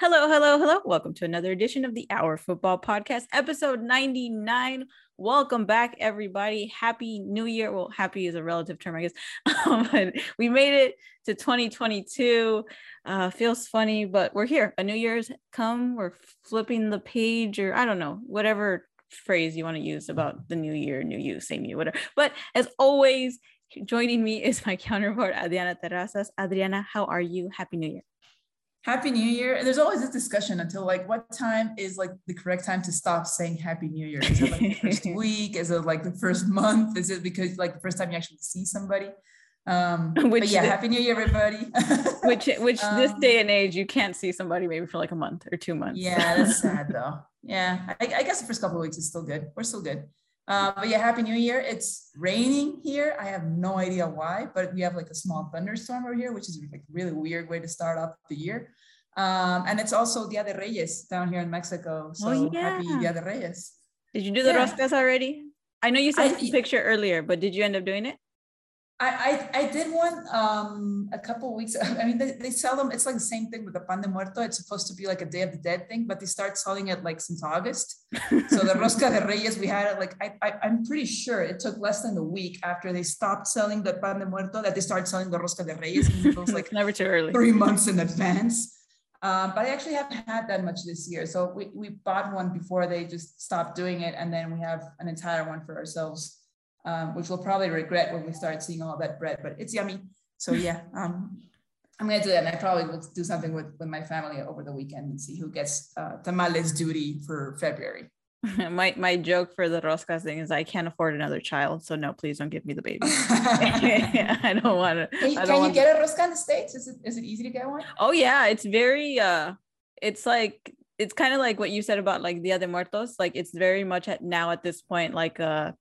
Hello, hello, hello. Welcome to another edition of the Our Football Podcast, episode 99. Welcome back, everybody. Happy New Year. Well, happy is a relative term, I guess. Um, but we made it to 2022. Uh, feels funny, but we're here. A New Year's come. We're flipping the page, or I don't know, whatever phrase you want to use about the new year, new you, same you, whatever. But as always, joining me is my counterpart, Adriana Terrazas. Adriana, how are you? Happy New Year. Happy New Year. And there's always this discussion until like what time is like the correct time to stop saying Happy New Year? Is it like the first week? Is it like the first month? Is it because like the first time you actually see somebody? Um, which but yeah, Happy New Year, everybody. which which um, this day and age you can't see somebody maybe for like a month or two months. Yeah, that's sad though. Yeah, I, I, guess the first couple of weeks is still good. We're still good. Uh, but yeah, Happy New Year. It's raining here. I have no idea why, but we have like a small thunderstorm over here, which is like a really weird way to start off the year. Um, and it's also Dia de Reyes down here in Mexico. Oh, so oh, yeah. happy Dia de Reyes. Did you do the yeah. roscas already? I know you saw the picture earlier, but did you end up doing it? I, I, I did one um, a couple weeks. I mean, they, they sell them. It's like the same thing with the pan de muerto. It's supposed to be like a Day of the Dead thing, but they start selling it like since August. so the rosca de Reyes, we had it like I, I I'm pretty sure it took less than a week after they stopped selling the pan de muerto that they started selling the rosca de Reyes. It was like never too early. Three months in advance. Um, but I actually haven't had that much this year. So we, we bought one before they just stopped doing it. And then we have an entire one for ourselves, um, which we'll probably regret when we start seeing all that bread, but it's yummy. So yeah, um, I'm gonna do that. And I probably will do something with, with my family over the weekend and see who gets uh, tamales duty for February. my my joke for the roscas thing is I can't afford another child, so no, please don't give me the baby. I don't want to. Can you, can you get a rosca in the states? Is it is it easy to get one? Oh yeah, it's very uh, it's like it's kind of like what you said about like Dia de Muertos. Like it's very much at now at this point like uh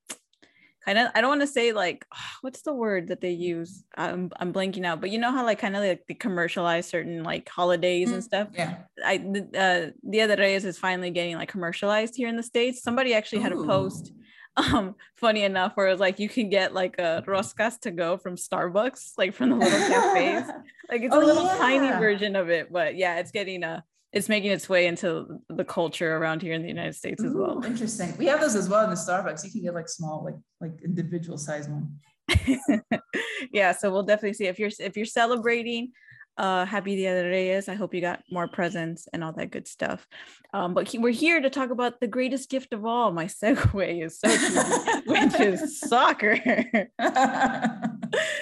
kind of I don't want to say like what's the word that they use I'm, I'm blanking out but you know how like kind of like they commercialize certain like holidays mm, and stuff yeah I uh Dia de Reyes is finally getting like commercialized here in the states somebody actually had Ooh. a post um funny enough where it was like you can get like a roscas to go from Starbucks like from the little cafes like it's oh, a little yeah. tiny version of it but yeah it's getting a it's making its way into the culture around here in the United States as well. interesting. We have those as well in the Starbucks. You can get like small, like like individual size one. yeah, so we'll definitely see if you're if you're celebrating uh happy dia de reyes i hope you got more presents and all that good stuff. Um but he, we're here to talk about the greatest gift of all my segue is so which is soccer.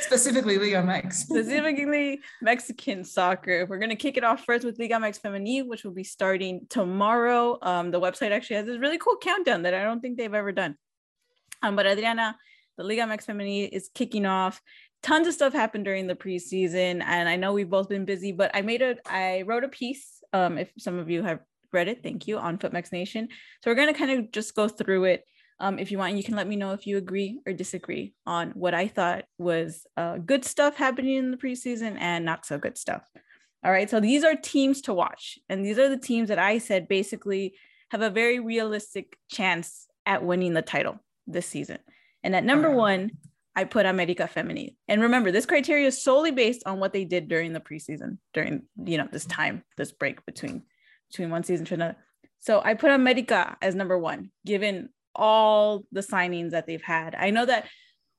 Specifically liga mex. Specifically mexican soccer. We're going to kick it off first with liga mex femenil which will be starting tomorrow. Um the website actually has this really cool countdown that i don't think they've ever done. Um but adriana the Liga MX Femenil is kicking off tons of stuff happened during the preseason and i know we've both been busy but i made a i wrote a piece um if some of you have read it thank you on footmex nation. So we're going to kind of just go through it um, if you want you can let me know if you agree or disagree on what i thought was uh, good stuff happening in the preseason and not so good stuff. All right so these are teams to watch and these are the teams that i said basically have a very realistic chance at winning the title this season. And at number one I put America Femenil. And remember, this criteria is solely based on what they did during the preseason, during you know this time, this break between between one season to another. So I put America as number one, given all the signings that they've had. I know that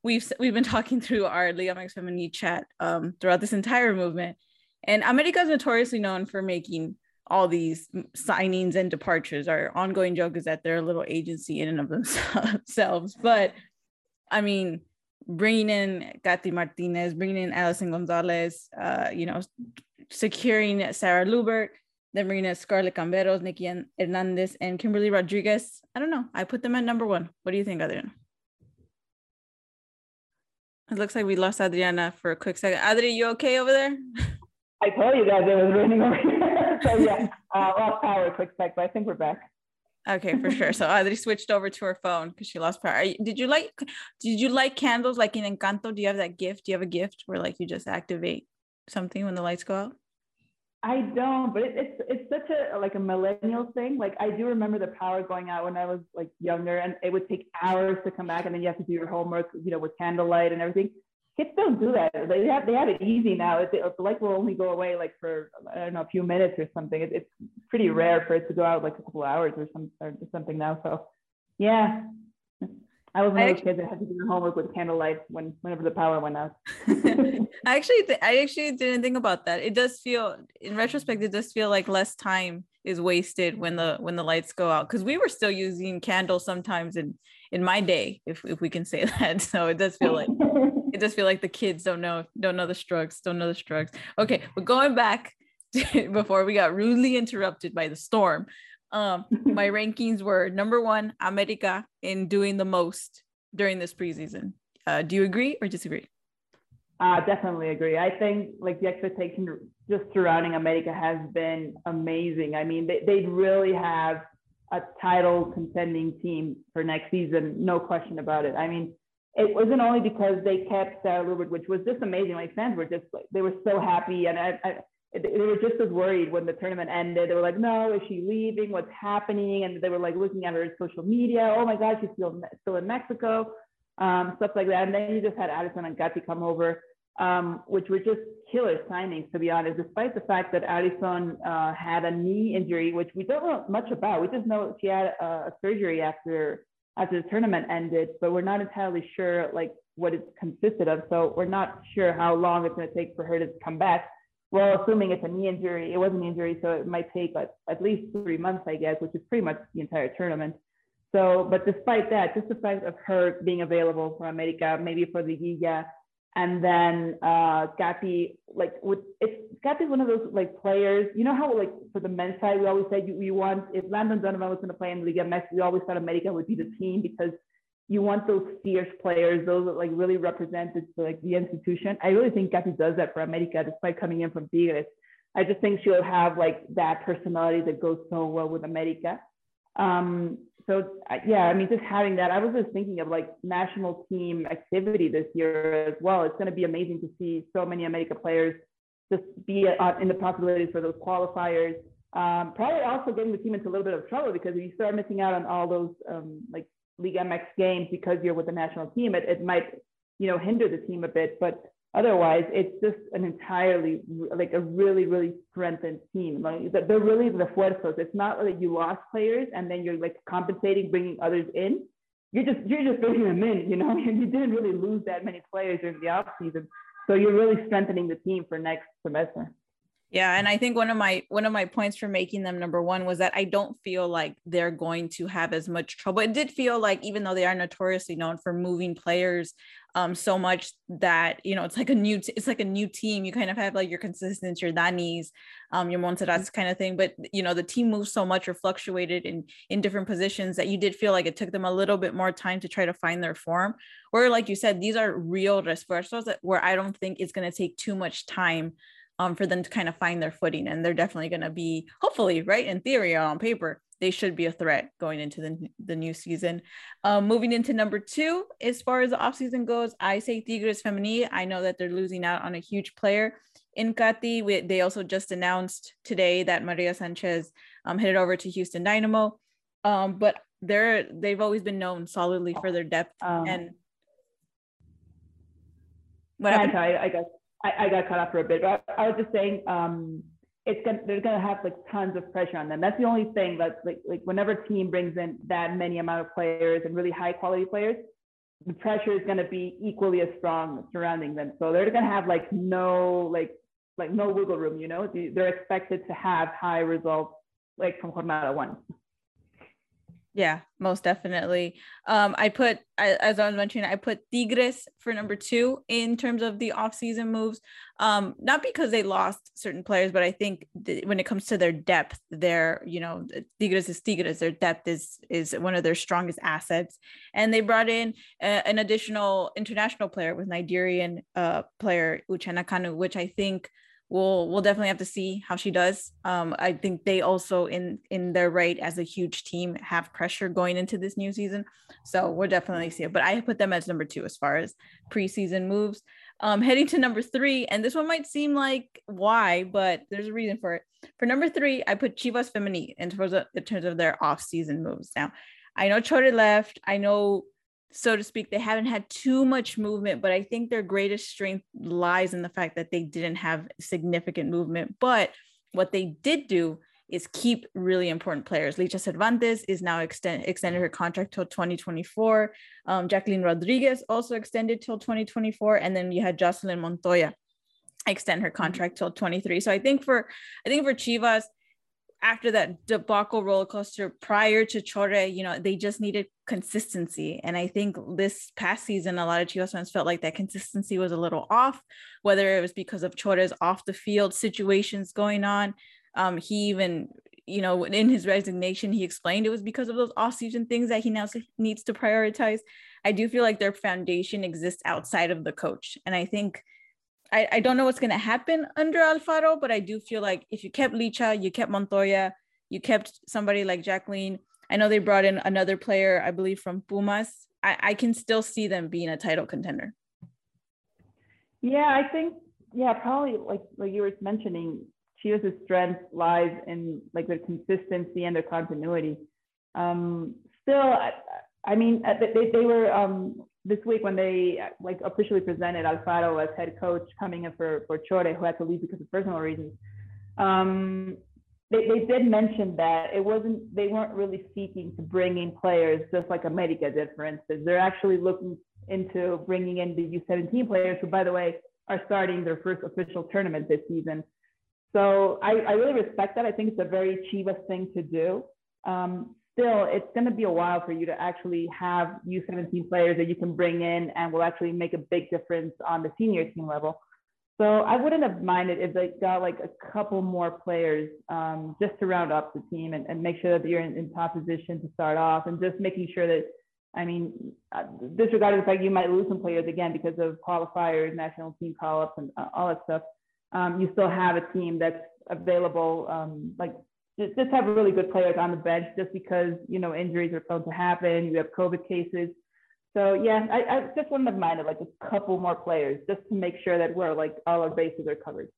we've we've been talking through our Liga MX Femenil chat um, throughout this entire movement, and America is notoriously known for making all these signings and departures. Our ongoing joke is that they're a little agency in and of themselves, but I mean bringing in Katty Martinez, bringing in Alison Gonzalez, uh, you know, securing Sarah Luebbert, then bringing in Scarlett Camberos, Nikki Hernandez, and Kimberly Rodriguez. I don't know. I put them at number one. What do you think, Adriana? It looks like we lost Adriana for a quick second. Adri, you okay over there? I told you guys it was raining over here. so yeah, uh, lost power quick sec, but I think we're back. Okay, for sure. So Adri switched over to her phone because she lost power. Did you like? Did you like candles like in Encanto? Do you have that gift? Do you have a gift where like you just activate something when the lights go out? I don't, but it, it's it's such a like a millennial thing. Like I do remember the power going out when I was like younger, and it would take hours to come back, and then you have to do your homework, you know, with candlelight and everything. Kids don't do that. They have they have it easy now. It, the light will only go away like for I don't know a few minutes or something. It, it's pretty rare for it to go out like a couple hours or some or something now. So yeah, I was one of those kids that had to do their homework with candlelight when whenever the power went out. I actually th- I actually didn't think about that. It does feel in retrospect it does feel like less time is wasted when the when the lights go out because we were still using candles sometimes in in my day if if we can say that. So it does feel like it does feel like the kids don't know don't know the strokes don't know the strokes. Okay, but going back to, before we got rudely interrupted by the storm um, my rankings were number one, America in doing the most during this preseason. Uh, do you agree or disagree? Uh, definitely agree. I think like the expectation just surrounding America has been amazing. I mean, they, they really have a title contending team for next season, no question about it. I mean, it wasn't only because they kept Sarah Luebbert, which was just amazing. Like fans were just like, they were so happy. And I, I they were just as worried when the tournament ended. They were like, no, is she leaving? What's happening? And they were like looking at her social media. Oh my God, she's still, still in Mexico, um, stuff like that. And then you just had Alison and Katty come over, um, which were just killer signings, to be honest, despite the fact that Alison uh, had a knee injury, which we don't know much about. We just know she had a, a surgery after after the tournament ended, but we're not entirely sure like what it consisted of. So we're not sure how long it's going to take for her to come back well, assuming it's a knee injury, it was an injury, so it might take like, at least three months, I guess, which is pretty much the entire tournament. So, but despite that, just the fact of her being available for America, maybe for the Liga, and then uh, Katty, like, if Katty's one of those like players, you know how like for the men's side, we always said you, you want if Landon Donovan was going to play in the Liga MX, we always thought America would be the team because you want those fierce players, those that like really represented like the institution. I really think Katty does that for America, despite coming in from Tigres. I just think she'll have like that personality that goes so well with America. Um, so yeah, I mean, just having that, I was just thinking of like national team activity this year as well. It's going to be amazing to see so many America players just be uh, in the possibilities for those qualifiers. Um, probably also getting the team into a little bit of trouble because if you start missing out on all those um, like League MX games because you're with the national team, it, it might, you know, hinder the team a bit. But otherwise, it's just an entirely like a really, really strengthened team. Like they're really the fuerzos. It's not like you lost players and then you're like compensating, bringing others in. You're just you're just bringing them in. You know, and you didn't really lose that many players during the off season, so you're really strengthening the team for next semester. Yeah, and I think one of my one of my points for making them number one was that I don't feel like they're going to have as much trouble. It did feel like even though they are notoriously known for moving players um so much that you know it's like a new t- it's like a new team. You kind of have like your consistence, your Danis, um, your Montserrats kind of thing. But you know the team moves so much or fluctuated in in different positions that you did feel like it took them a little bit more time to try to find their form. Or like you said, these are real refuerzos that where I don't think it's going to take too much time um, for them to kind of find their footing. And they're definitely going to be, hopefully, right, in theory on paper, they should be a threat going into the, the new season. Um, moving into number two, as far as the offseason goes, I say Tigres Femenil. I know that they're losing out on a huge player in Katty. We, they also just announced today that Maria Sanchez um, headed over to Houston Dynamo. Um, but they're they've always been known solidly for their depth um, and what happened? I, I guess I, I got cut off for a bit, but I, I was just saying, um, it's gonna they're gonna have like tons of pressure on them. That's the only thing that's like like whenever a team brings in that many amount of players and really high quality players, the pressure is gonna be equally as strong surrounding them. So they're gonna have like no like like no wiggle room. You know, they're expected to have high results like from Jornada one. Yeah, most definitely. Um, I put as I was mentioning, I put Tigres for number two in terms of the off-season moves. Um, not because they lost certain players, but I think th- when it comes to their depth, their you know Tigres is Tigres. Their depth is is one of their strongest assets, and they brought in a, an additional international player with Nigerian uh, player Uchenna Kanu, which I think we'll we'll definitely have to see how she does. Um, I think they also in in their right as a huge team have pressure going into this new season, so we'll definitely see it. But I put them as number two as far as preseason moves. Um, heading to number three, and this one might seem like why, but there's a reason for it. For number three, I put Chivas Femenil in terms of in terms of their off-season moves. Now, I know Chore left. I know so to speak. They haven't had too much movement, but I think their greatest strength lies in the fact that they didn't have significant movement. But what they did do is keep really important players. Licha Cervantes is now extend, extended her contract till 2024. Um, Jacqueline Rodriguez also extended till 2024. And then you had Joseline Montoya extend her mm-hmm. contract till 23. So I think for I think for Chivas, after that debacle roller coaster prior to Chore, you know, they just needed consistency. And I think this past season, a lot of Chivas fans felt like that consistency was a little off, whether it was because of Chore's off the field situations going on. Um, he even, you know, in his resignation, he explained it was because of those off-season things that he now needs to prioritize. I do feel like their foundation exists outside of the coach. And I think I, I don't know what's going to happen under Alfaro, but I do feel like if you kept Licha, you kept Montoya, you kept somebody like Jacqueline. I know they brought in another player, I believe, from Pumas. I, I can still see them being a title contender. Yeah, I think, yeah, probably like like you were mentioning, Chivas' strength lies in like their consistency and their continuity. Um, still, I, I mean, uh, they, they were um, this week when they like officially presented Alfaro as head coach coming in for for Chore, who had to leave because of personal reasons. Um, they, they did mention that it wasn't they weren't really seeking to bring in players just like America did, for instance. They're actually looking into bringing in the U17 players, who by the way are starting their first official tournament this season. So I, I really respect that. I think it's a very Chivas thing to do. Um, still, it's going to be a while for you to actually have U17 players that you can bring in and will actually make a big difference on the senior team level. So I wouldn't have minded if they got like a couple more players um, just to round up the team and, and make sure that you're in, in, top position to start off and just making sure that, I mean, uh, disregarding the fact you might lose some players again because of qualifiers, national team call-ups and uh, all that stuff, um, you still have a team that's available, um, like just, have really good players on the bench just because, you know, injuries are prone to happen. You have COVID cases. So yeah, I, I just wouldn't have minded like a couple more players just to make sure that we're like all our bases are covered.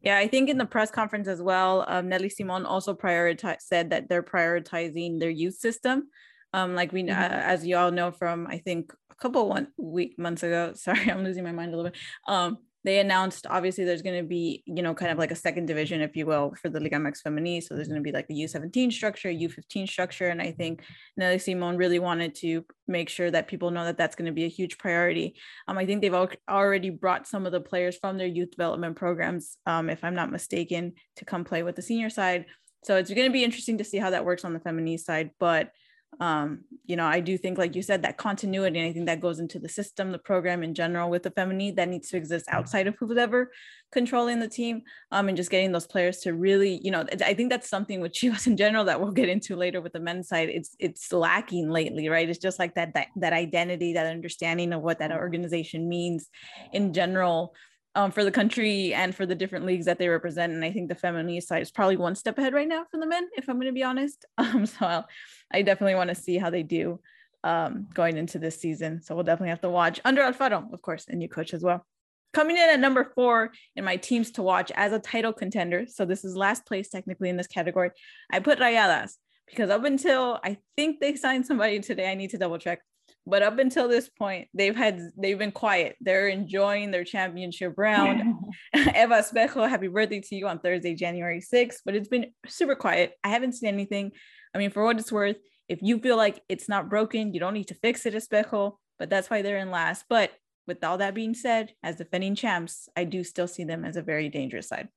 Yeah, I think in the press conference as well, um, Nelly Simon also prioritized said that they're prioritizing their youth system. Um, like we, mm-hmm. uh, as you all know from I think a couple one week months ago. Sorry, I'm losing my mind a little bit. Um, they announced obviously there's going to be you know kind of like a second division if you will for the Liga MX Femenil so there's going to be like a U17 structure U15 structure and I think Nelly Simon really wanted to make sure that people know that that's going to be a huge priority. Um, I think they've already brought some of the players from their youth development programs um, if I'm not mistaken to come play with the senior side. So it's going to be interesting to see how that works on the feminine side but um, you know, I do think, like you said, that continuity, think that goes into the system, the program in general with the feminine that needs to exist outside of who's ever controlling the team, um, and just getting those players to really, you know, I think that's something with Chivas in general that we'll get into later with the men's side. It's it's lacking lately, right? It's just like that that that identity, that understanding of what that mm-hmm. organization means in general um, for the country and for the different leagues that they represent. And I think the feminine side is probably one step ahead right now from the men, if I'm going to be honest. Um, so I'll, i definitely want to see how they do um, going into this season. So we'll definitely have to watch under Alfaro, of course, a new coach as well. Coming in at number four in my teams to watch as a title contender. So this is last place technically in this category. I put Rayadas because up until I think they signed somebody today, I need to double check. But up until this point, they've had they've been quiet. They're enjoying their championship round. Eva Espejo, happy birthday to you on Thursday, January 6th. But it's been super quiet. I haven't seen anything. I mean, for what it's worth, if you feel like it's not broken, you don't need to fix it, Espejo. But that's why they're in last. But with all that being said, as defending champs, I do still see them as a very dangerous side.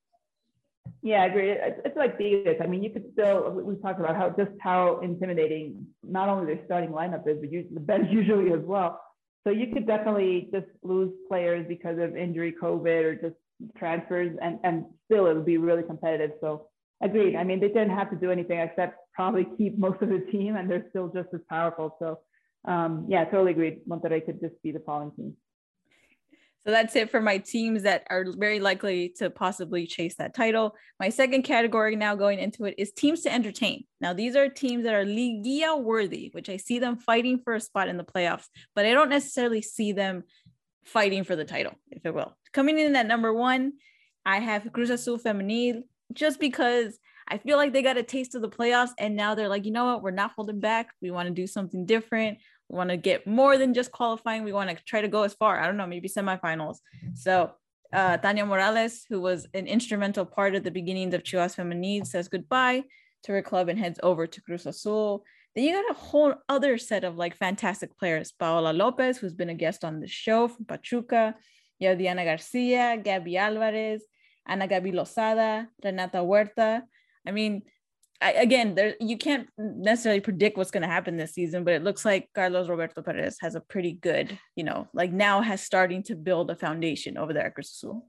Yeah, I agree. It's, like Davis. I mean, you could still, we talked about how just how intimidating not only their starting lineup is, but the bench usually as well. So you could definitely just lose players because of injury, COVID, or just transfers, and, and still it would be really competitive. So agreed. I mean, they didn't have to do anything except probably keep most of the team, and they're still just as powerful. So um, yeah, totally agreed. Monterrey could just be the falling team. So that's it for my teams that are very likely to possibly chase that title. My second category now going into it is teams to entertain. Now, these are teams that are Liguilla worthy, which I see them fighting for a spot in the playoffs, but I don't necessarily see them fighting for the title, if it will. Coming in at number one, I have Cruz Azul Femenil, just because I feel like they got a taste of the playoffs and now they're like, you know what, we're not holding back. We want to do something different want to get more than just qualifying. We want to try to go as far. I don't know, maybe semifinals. So uh, Tania Morales, who was an instrumental part of the beginnings of Chivas Femenil, says goodbye to her club and heads over to Cruz Azul. Then you got a whole other set of like fantastic players. Paola Lopez, who's been a guest on the show from Pachuca. You have Diana Garcia, Gabby Alvarez, Ana Gabi Lozada, Renata Huerta. I mean, I, again, there you can't necessarily predict what's going to happen this season, but it looks like Carlos Roberto Perez has a pretty good, you know, like now has starting to build a foundation over there at Cruz Azul.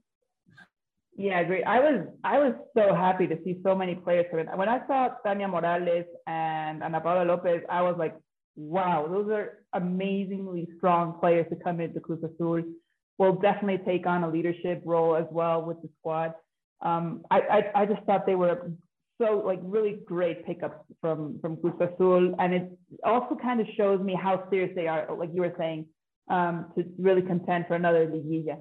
Yeah, I agree. I was I was so happy to see so many players come in. When I saw Tania Morales and Ana Paola Lopez, I was like, wow, those are amazingly strong players to come into Cruz Azul. Will definitely take on a leadership role as well with the squad. Um, I, I I just thought they were so like really great pickups from from Cruz Azul, and it also kind of shows me how serious they are, like you were saying, um, to really contend for another liguilla.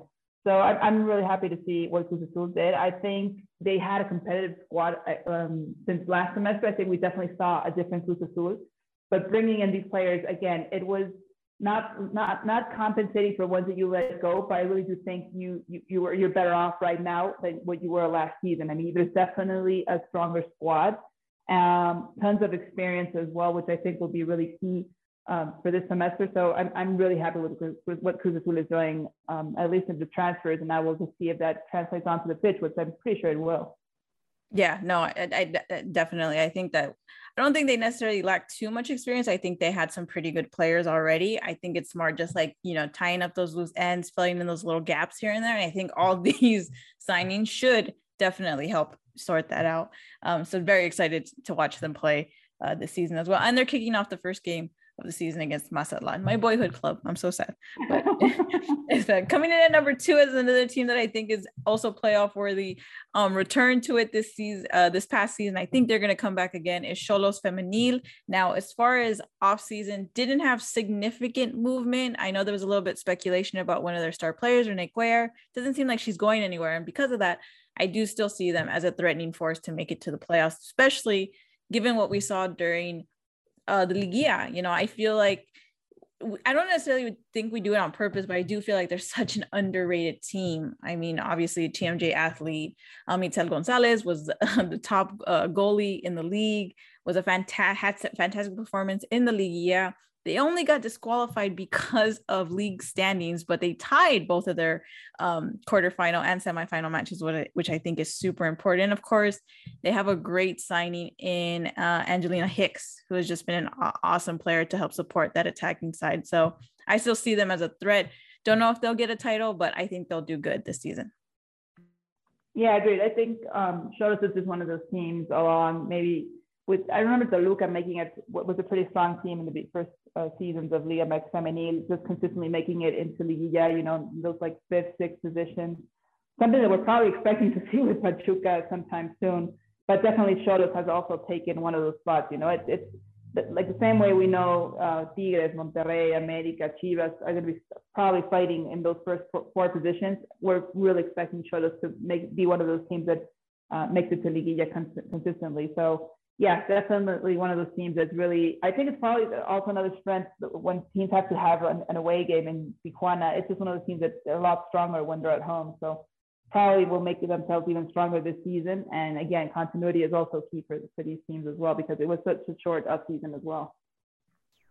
So I'm, I'm really happy to see what Cruz Azul did. I think they had a competitive squad uh, um, since last semester. I think we definitely saw a different Cruz Azul, but bringing in these players again, it was not not not compensating for ones that you let go, but I really do think you you you were you're better off right now than what you were last season. I mean, there's definitely a stronger squad, um, tons of experience as well, which I think will be really key um, for this semester. So I'm I'm really happy with, with what Cruz Azul is doing, um, at least in the transfers, and I will just see if that translates onto the pitch, which I'm pretty sure it will. Yeah, no, I, I definitely. I think that I don't think they necessarily lack too much experience. I think they had some pretty good players already. I think it's more just like, you know, tying up those loose ends, filling in those little gaps here and there. And I think all these signings should definitely help sort that out. Um, so very excited to watch them play uh, this season as well. And they're kicking off the first game of the season against Mazatlan, my boyhood club. I'm so sad. But uh, coming in at number two is another team that I think is also playoff worthy. Um, return to it this season, uh, this past season. I think they're going to come back again. Is Xolos Femenil. Now, as far as off season, didn't have significant movement. I know there was a little bit speculation about one of their star players, Renae Cuellar. Doesn't seem like she's going anywhere, and because of that, I do still see them as a threatening force to make it to the playoffs, especially given what we saw during uh, the Liguilla. You know, I feel like I don't necessarily think we do it on purpose, but I do feel like they're such an underrated team. I mean, obviously, TMJ athlete Mitel Gonzalez was the top uh, goalie in the league, was a fantastic fantastic performance in the Liguilla. They only got disqualified because of league standings, but they tied both of their um, quarterfinal and semifinal matches, which I think is super important. Of course, they have a great signing in uh, Angelina Hix, who has just been an awesome player to help support that attacking side. So I still see them as a threat. Don't know if they'll get a title, but I think they'll do good this season. Yeah, agreed. I think um, Xolos is one of those teams along maybe with I remember Toluca making it was a pretty strong team in the first uh, seasons of Liga MX Femenil, just consistently making it into Liguilla, you know, those like fifth, sixth positions. Something that we're probably expecting to see with Pachuca sometime soon. But definitely Xolos has also taken one of those spots. You know, it, it's like the same way we know uh, Tigres, Monterrey, America, Chivas are going to be probably fighting in those first four, positions. We're really expecting Xolos to make be one of those teams that uh, makes it to Liguilla cons- consistently. So yeah, definitely one of those teams that's really, I think it's probably also another strength when teams have to have an, an away game in Tijuana. It's just one of those teams that's a lot stronger when they're at home. So probably will make themselves even stronger this season. And again, continuity is also key for, for these teams as well because it was such a short up season as well.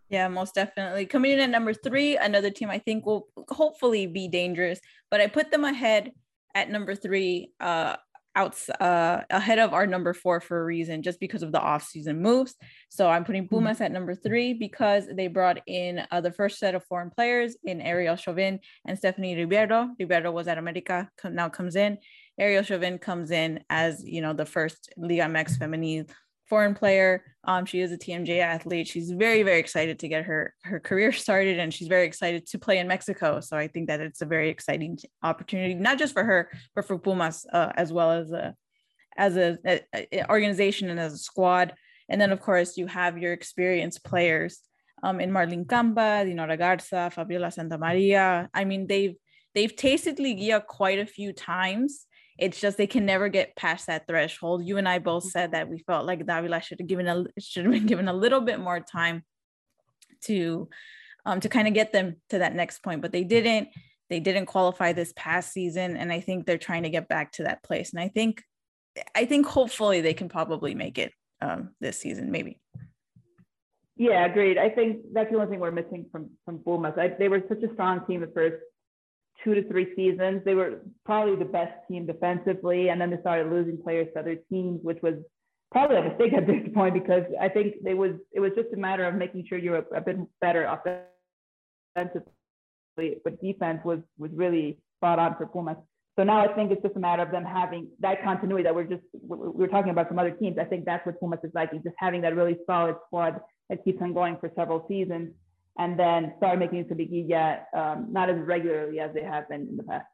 Yeah, most definitely. Coming in at number three, another team I think will hopefully be dangerous, but I put them ahead at number three. Uh, out uh, ahead of our number four for a reason, just because of the off-season moves. So I'm putting mm-hmm. Pumas mm-hmm. at number three because they brought in uh, the first set of foreign players in Aerial Chavarin and Stephanie Ribeiro. Ribeiro was at America, now comes in. Aerial Chavarin comes in as you know the first Liga MX Femenil foreign player. Um, she is a TMJ athlete. She's very, very excited to get her her career started, and she's very excited to play in Mexico. So I think that it's a very exciting opportunity, not just for her, but for Pumas uh, as well as a as a, a, a, organization and as a squad. And then of course you have your experienced players um, in Marlene Camba, Dinora Garza, Fabiola Santa Maria. I mean, they've they've tasted Liguilla quite a few times it's just they can never get past that threshold. You and I both mm-hmm. said that we felt like Davila should have given a should have been given a little bit more time to um, to kind of get them to that next point, but they didn't. They didn't qualify this past season, and I think they're trying to get back to that place. And I think, I think hopefully they can probably make it um, this season, maybe. Yeah, agreed. I think that's the only thing we're missing from from Pumas. I, they were such a strong team the first two to three seasons. They were probably the best team defensively, and then they started losing players to other teams, which was probably a mistake at this point because I think they was it was just a matter of making sure you're a, a bit better offensively, but defense was was really spot on for Pumas. So now I think it's just a matter of them having that continuity that we're just we we're talking about some other teams. I think that's what Pumas is like, just having that really solid squad that keeps on going for several seasons, and then start making Liguilla um, not as regularly as they have been in the past.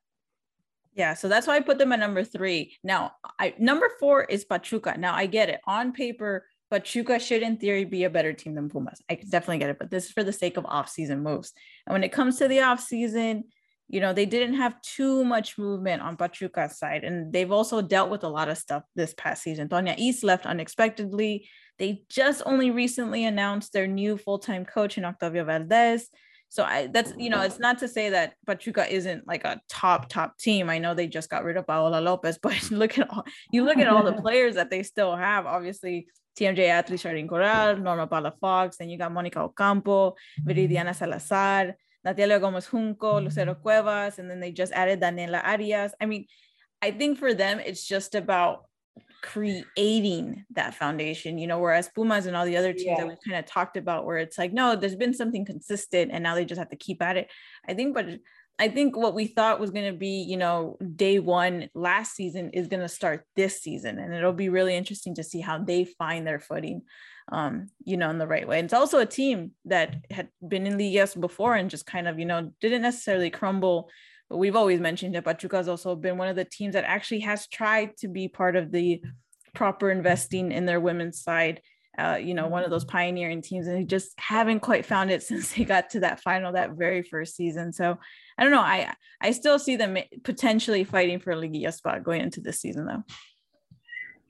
Yeah, so that's why I put them at number three. Now, I number four is Pachuca. Now I get it. On paper, Pachuca should in theory be a better team than Pumas. I definitely get it, but this is for the sake of off-season moves. And when it comes to the off-season, you know, they didn't have too much movement on Pachuca's side. And they've also dealt with a lot of stuff this past season. Toña Is left unexpectedly. They just only recently announced their new full-time coach in Octavio Valdez. So I that's you know it's not to say that Pachuca isn't like a top top team. I know they just got rid of Paola Lopez, but look at all you look at all the players that they still have. Obviously, TMJ Atlee, Charlene Corral, Norma Palafox, then you got Monica Ocampo, Viridiana Salazar, Natalia Gomez Junco, Lucero Cuevas, and then they just added Daniela Arias. I mean, I think for them it's just about creating that foundation, you know, whereas Pumas and all the other teams yeah. that we kind of talked about, where it's like, no, there's been something consistent and now they just have to keep at it. I think, but I think what we thought was going to be, you know, day one last season is going to start this season. And it'll be really interesting to see how they find their footing, um, you know, in the right way. And it's also a team that had been in the yes before and just kind of, you know, didn't necessarily crumble we've always mentioned that Pachuca has also been one of the teams that actually has tried to be part of the proper investing in their women's side. Uh, you know, one of those pioneering teams, and they just haven't quite found it since they got to that final that very first season. So I don't know. I I still see them potentially fighting for a Liguilla spot going into this season, though.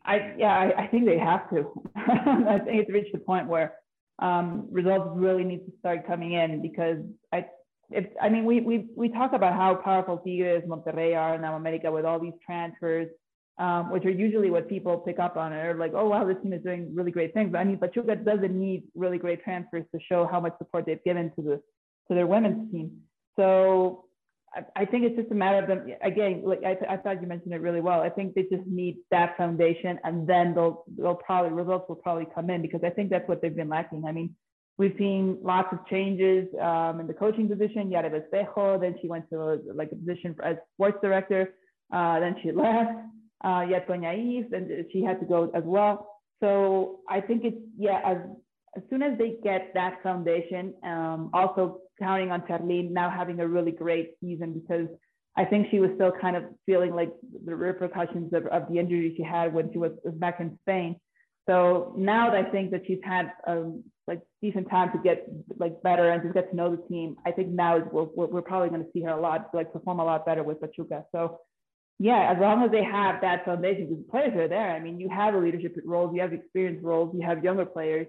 I yeah, I, I think they have to. I think it's reached the point where um, results really need to start coming in because I if I mean, we we we talk about how powerful Tigres, Monterrey are now America with all these transfers, um, which are usually what people pick up on. Are like, oh wow, this team is doing really great things. But I mean, Pachuca doesn't need really great transfers to show how much support they've given to the to their women's team. So I, I think it's just a matter of them again. Like I, I thought you mentioned it really well. I think they just need that foundation, and then they'll they'll probably results will probably come in because I think that's what they've been lacking. I mean We've seen lots of changes um, in the coaching position. Yara Espejo, then she went to like a position as sports director. Uh, then she left. Uh, Toña and she had to go as well. So I think it's yeah. As as soon as they get that foundation, um, also counting on Charlene now having a really great season because I think she was still kind of feeling like the repercussions of, of the injury she had when she was, was back in Spain. So now I think that she's had um, like decent time to get like better and to get to know the team, I think now we're, we're probably going to see her a lot like perform a lot better with Pachuca. So yeah, as long as they have that foundation, the players are there. I mean, you have a leadership roles, you have experienced roles, you have younger players.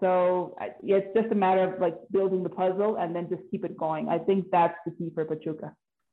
So yeah, it's just a matter of like building the puzzle and then just keep it going. I think that's the key for Pachuca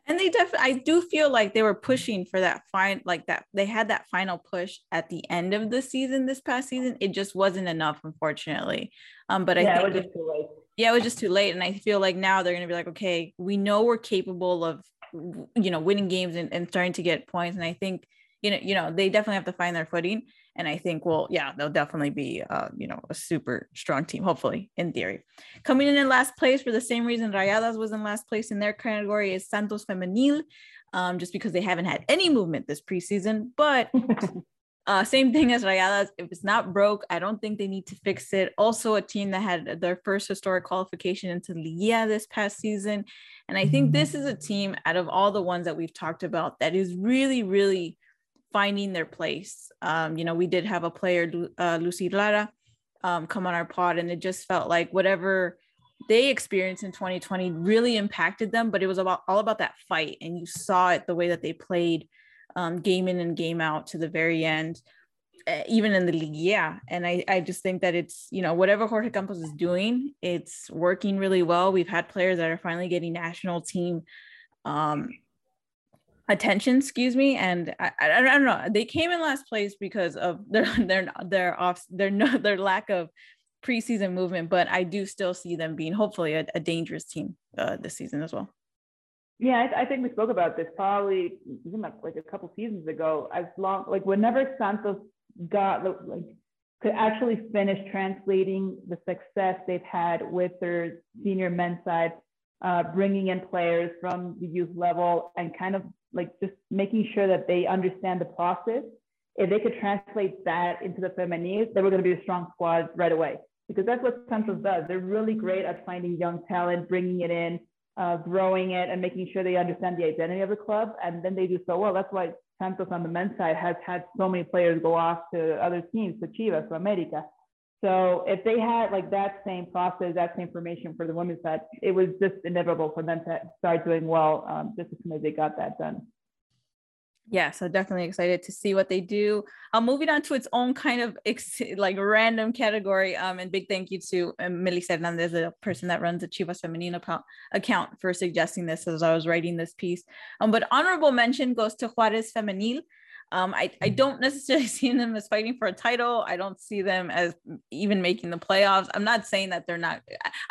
and they definitely i do feel like they were pushing for that fine like that they had that final push at the end of the season this past season. It just wasn't enough unfortunately. Um but i yeah, think it was just too late. Yeah it was just too late. And i feel like now they're going to be like okay we know we're capable of you know winning games and, and starting to get points. And i think you know you know they definitely have to find their footing and I think, well, yeah, they'll definitely be, uh, you know, a super strong team, hopefully, in theory. Coming in in last place for the same reason Rayadas was in last place in their category is Santos Femenil, um, just because they haven't had any movement this preseason. But uh, same thing as Rayadas. If it's not broke, I don't think they need to fix it. Also, a team that had their first historic qualification into Liga this past season. And I think this is a team out of all the ones that we've talked about that is really, really finding their place. Um, you know, we did have a player, uh, Lucy Lara, um, come on our pod, and it just felt like whatever they experienced in 2020 really impacted them. But it was about all about that fight, and you saw it the way that they played, um, game in and game out to the very end. even in the league. Yeah. And I, I just think that it's, you know, whatever Jorge Campos is doing, it's working really well. We've had players that are finally getting national team um, attention, excuse me. And I, I, I don't know, they came in last place because of their, their, their off, their, no, their lack of preseason movement, but I do still see them being hopefully a, a dangerous team uh, this season as well. Yeah, I, I, think we spoke about this probably like a couple seasons ago. As long like whenever Santos got like could actually finish translating the success they've had with their senior men's side, uh, bringing in players from the youth level and kind of like just making sure that they understand the process. If they could translate that into the femenil, they were going to be a strong squad right away because that's what Santos does. They're really great at finding young talent, bringing it in, uh, growing it, and making sure they understand the identity of the club. And then they do so well. That's why Santos on the men's side has had so many players go off to other teams, to Chivas, to America. So if they had like that same process, that same information for the women's side, it was just inevitable for them to start doing well um, just as soon as they got that done. Yeah so definitely excited to see what they do. Um moving on to its own kind of ex- like random category um and big thank you to um, melissa hernandez the person that runs the chivas femenina account for suggesting this as i was writing this piece. Um but honorable mention goes to juarez femenil um, I, I don't necessarily see them as fighting for a title. I don't see them as even making the playoffs. I'm not saying that they're not,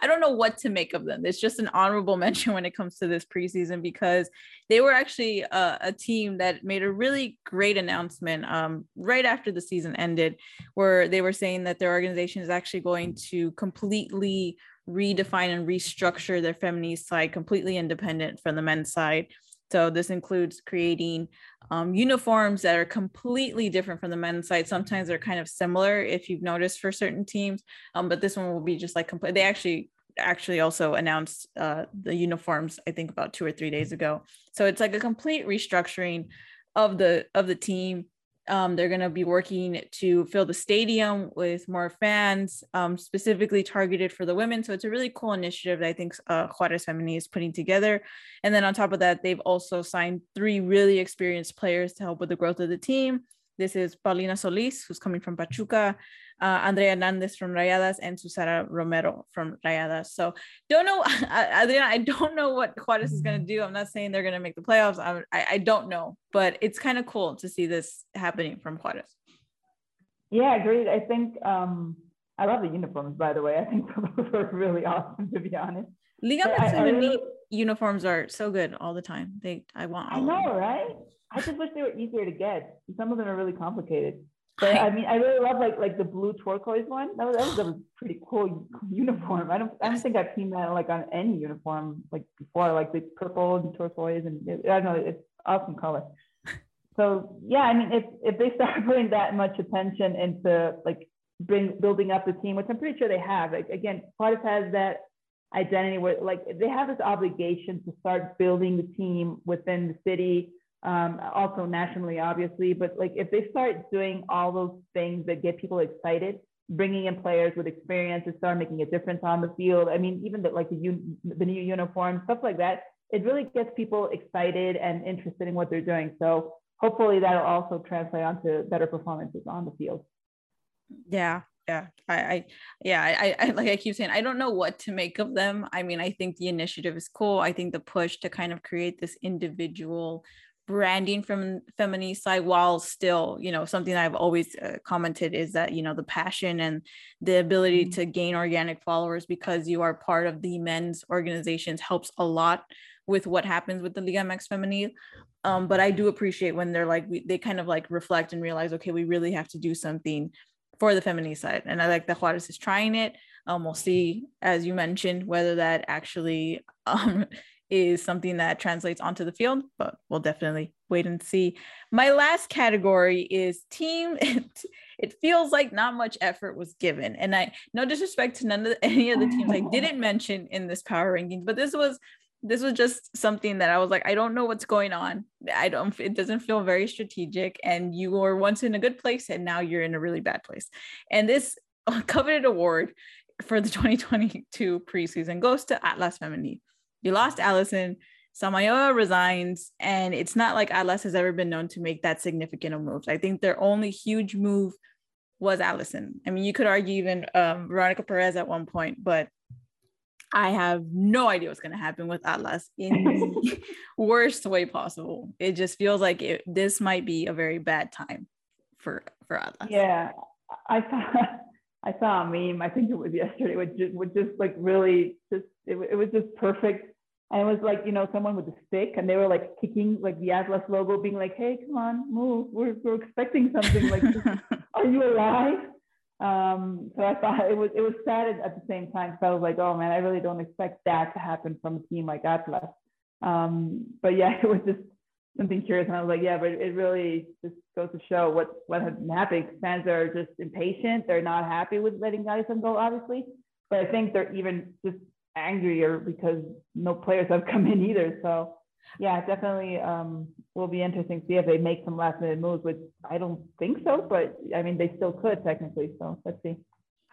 I don't know what to make of them. It's just an honorable mention when it comes to this preseason because they were actually a, a team that made a really great announcement um, right after the season ended, where they were saying that their organization is actually going to completely redefine and restructure their feminine side completely independent from the men's side so this includes creating um, uniforms that are completely different from the men's side. Sometimes they're kind of similar if you've noticed for certain teams, um, but this one will be just like complete. They actually actually also announced uh, the uniforms I think about two or three days ago. So it's like a complete restructuring of the of the team um, they're going to be working to fill the stadium with more fans, um, specifically targeted for the women. So it's a really cool initiative that I think uh, Juarez Femenil is putting together. And then on top of that, they've also signed three really experienced players to help with the growth of the team. This is Paulina Solis, who's coming from Pachuca, uh, Andrea Hernandez from Rayadas, and Susana Romero from Rayadas. So don't know, Adriana, I don't know what Juarez is going to do. I'm not saying they're going to make the playoffs. I, I don't know, but it's kind of cool to see this happening from Juarez. Yeah, agreed. I think um, I love the uniforms, by the way. I think those are really awesome, to be honest. Liga MX uniforms are so good all the time. They, I want. I know, right? I just wish they were easier to get. Some of them are really complicated. But I mean, I really love like like the blue turquoise one. That was, that was a pretty cool uniform. I don't I don't think I've seen that like on any uniform like before, like the purple and turquoise and it, I don't know. It's awesome color. So yeah, I mean, if if they start putting that much attention into like bring building up the team, which I'm pretty sure they have. Like again, Juarez has that identity where like they have this obligation to start building the team within the city um, also nationally, obviously. But like if they start doing all those things that get people excited, bringing in players with experience to start making a difference on the field. I mean, even the, like the, the new uniform, stuff like that, it really gets people excited and interested in what they're doing. So hopefully that'll also translate onto better performances on the field. Yeah, yeah I, I yeah I, I like i keep saying i don't know what to make of them i mean i think the initiative is cool i think the push to kind of create this individual branding from feminine side while still you know something i've always uh, commented is that you know the passion and the ability mm-hmm. to gain organic followers because you are part of the men's organizations helps a lot with what happens with the liga mx feminine um, but i do appreciate when they're like we, they kind of like reflect and realize okay we really have to do something for the feminine side. And i like that juarez is trying it. Um, we'll see as you mentioned whether that actually um, is something that translates onto the field, but we'll definitely wait and see. My last category is team. It, it feels like not much effort was given. And I no disrespect to none of the, any of the teams I didn't mention in this power rankings, but this was this was just something that I was like, I don't know what's going on. I don't, it doesn't feel very strategic. And you were once in a good place and now you're in a really bad place. And this coveted award for the 2022 preseason goes to Atlas Femenil. You lost Alison. Samayoa resigns, and it's not like Atlas has ever been known to make that significant of moves. I think their only huge move was Alison. I mean, you could argue even um, Veronica Perez at one point, but I have no idea what's going to happen with Atlas in the worst way possible. It just feels like it, this might be a very bad time for for Atlas. Yeah, I saw I saw a meme. I think it was yesterday, which just, which just like really just it, it was just perfect. And it was like you know someone with a stick, and they were like kicking like the Atlas logo, being like, "Hey, come on, move! We're we're expecting something. Like, are you alive?" Um, so I thought it was it was sad at the same time because I was like, oh man, I really don't expect that to happen from a team like Atlas. Um, but yeah, it was just something curious, and I was like, yeah, but it really just goes to show what what has been happening. Fans are just impatient; they're not happy with letting Alison go, obviously. But I think they're even just angrier because no players have come in either. So yeah, definitely um, will be interesting to see if they make some last minute moves, which I don't think so, but I mean, they still could technically. So let's see.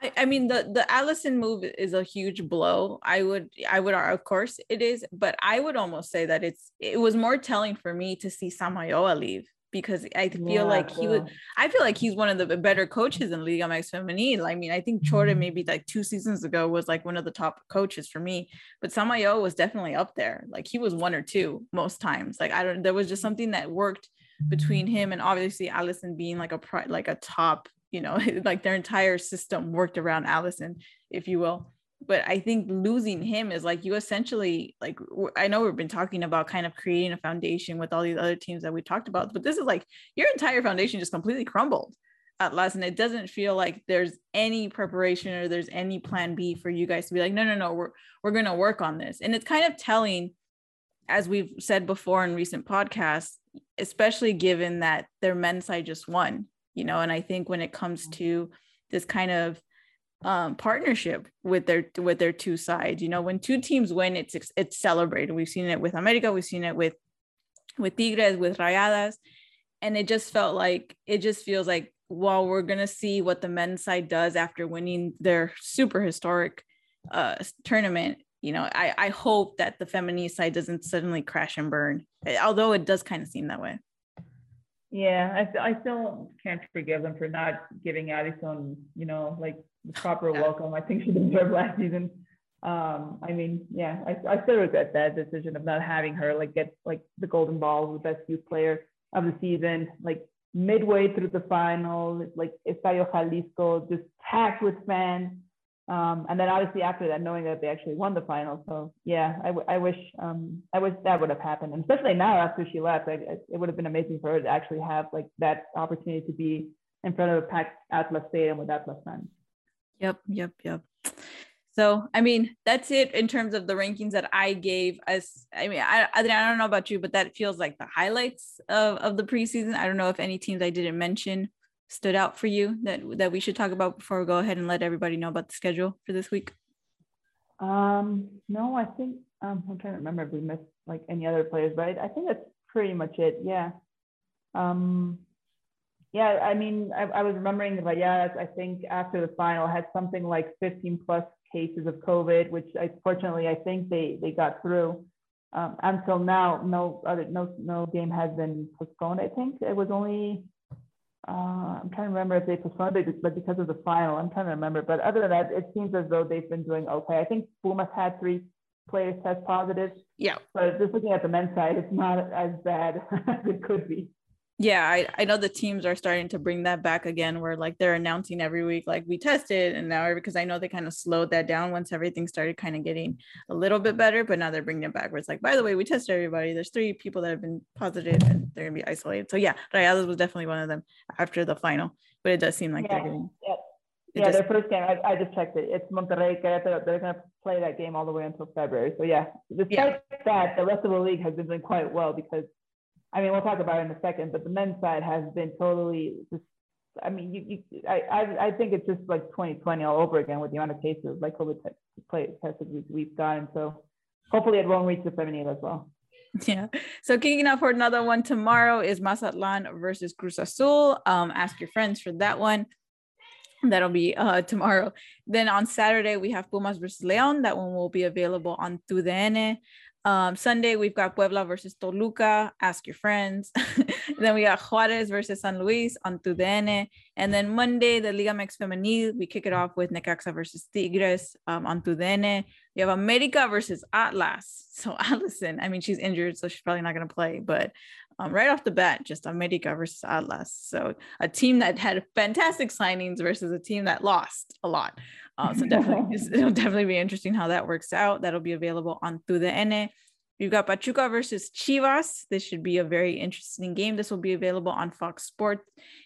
I, I mean, the, the Alison move is a huge blow. I would, I would, of course it is, but I would almost say that it's, it was more telling for me to see Samayoa leave because I feel yeah, like he would. I feel like he's one of the better coaches in Liga MX Femenil. I mean, I think Chore mm-hmm. maybe like two seasons ago was like one of the top coaches for me, but Samayoa was definitely up there. Like he was one or two most times. Like I don't. There was just something that worked between him and obviously Alison being like a like a top. You know, like their entire system worked around Alison, if you will. But I think losing him is like you essentially like I know we've been talking about kind of creating a foundation with all these other teams that we talked about, but this is like your entire foundation just completely crumbled at last, and it doesn't feel like there's any preparation or there's any plan B for you guys to be like, no, no, no, we're we're gonna work on this, and it's kind of telling, as we've said before in recent podcasts, especially given that their men's side just won, you know, and I think when it comes mm-hmm. to this kind of um, partnership with their with their two sides. You know, when two teams win, it's it's celebrated. We've seen it with America, we've seen it with with Tigres, with Rayadas, and it just felt like it just feels like while we're gonna see what the men's side does after winning their super historic uh, tournament. You know, I, I hope that the feminine side doesn't suddenly crash and burn, although it does kind of seem that way. Yeah, I, I still can't forgive them for not giving Alison, you know, like the proper yeah. welcome. I think she deserved last season. Um, I mean, yeah, I, I still regret that decision of not having her like get like the golden ball, the best youth player of the season, like midway through the final, like Estadio Jalisco, just packed with fans. Um, and then obviously after that, knowing that they actually won the final. So yeah, I, I wish um, I wish that would have happened, and especially now after she left, I, it would have been amazing for her to actually have like that opportunity to be in front of a packed Atlas stadium with Atlas fans. Yep, yep, yep. So, I mean, that's it in terms of the rankings that I gave us. I mean, I, I don't know about you, but that feels like the highlights of, of the preseason. I don't know if any teams I didn't mention stood out for you that that we should talk about before we go ahead and let everybody know about the schedule for this week. Um, no, I think um, I'm trying to remember if we missed like any other players, but I, think that's pretty much it. Yeah. Um, yeah, I mean, I, I was remembering that, yeah, I think after the final had something like 15 plus cases of COVID, which I, fortunately I think they they got through. Um, until now, no other no no game has been postponed. I think it was only uh, I'm trying to remember if they postponed it, but because of the final, I'm trying to remember. But other than that, it seems as though they've been doing okay. I think Pumas had three players test positive. Yeah. But just looking at the men's side, it's not as bad as it could be yeah I, I know the teams are starting to bring that back again where like they're announcing every week like we tested and now because i know they kind of slowed that down once everything started kind of getting a little bit better but now they're bringing it back where it's like by the way we tested everybody. There's three people that have been positive and they're gonna be isolated. So yeah rayadas was definitely one of them after the final but it does seem like yeah, they're getting yeah, yeah their first game I, I, just checked it. It's monterrey Querétaro. they're gonna play that game all the way until february. So yeah despite yeah. that the rest of the league has been doing quite well because I mean, we'll talk about it in a second, but the men's side has been totally just. I mean, you, you I, I, I think it's just like 2020 all over again with the amount of cases like COVID play tested we've, we've gotten. So hopefully it won't reach the 78 as well. Yeah. So kicking off for another one tomorrow is Mazatlan versus Cruz Azul. Um, ask your friends for that one. That'll be uh, tomorrow. Then on Saturday we have Pumas versus Leon. That one will be available on TUDN. Um, Sunday, we've got Puebla versus Toluca. Ask your friends. then we got Juarez versus San Luis on TUDN. And then Monday, the Liga MX Femenil, we kick it off with Necaxa versus Tigres um, on TUDN. We have America versus Atlas. So Alison, I mean, she's injured, so she's probably not going to play. But um, right off the bat, just America versus Atlas. So a team that had fantastic signings versus a team that lost a lot. Uh, so definitely, it'll definitely be interesting how that works out. That'll be available on TUDN. We've got Pachuca versus Chivas. This should be a very interesting game. This will be available on Fox Sports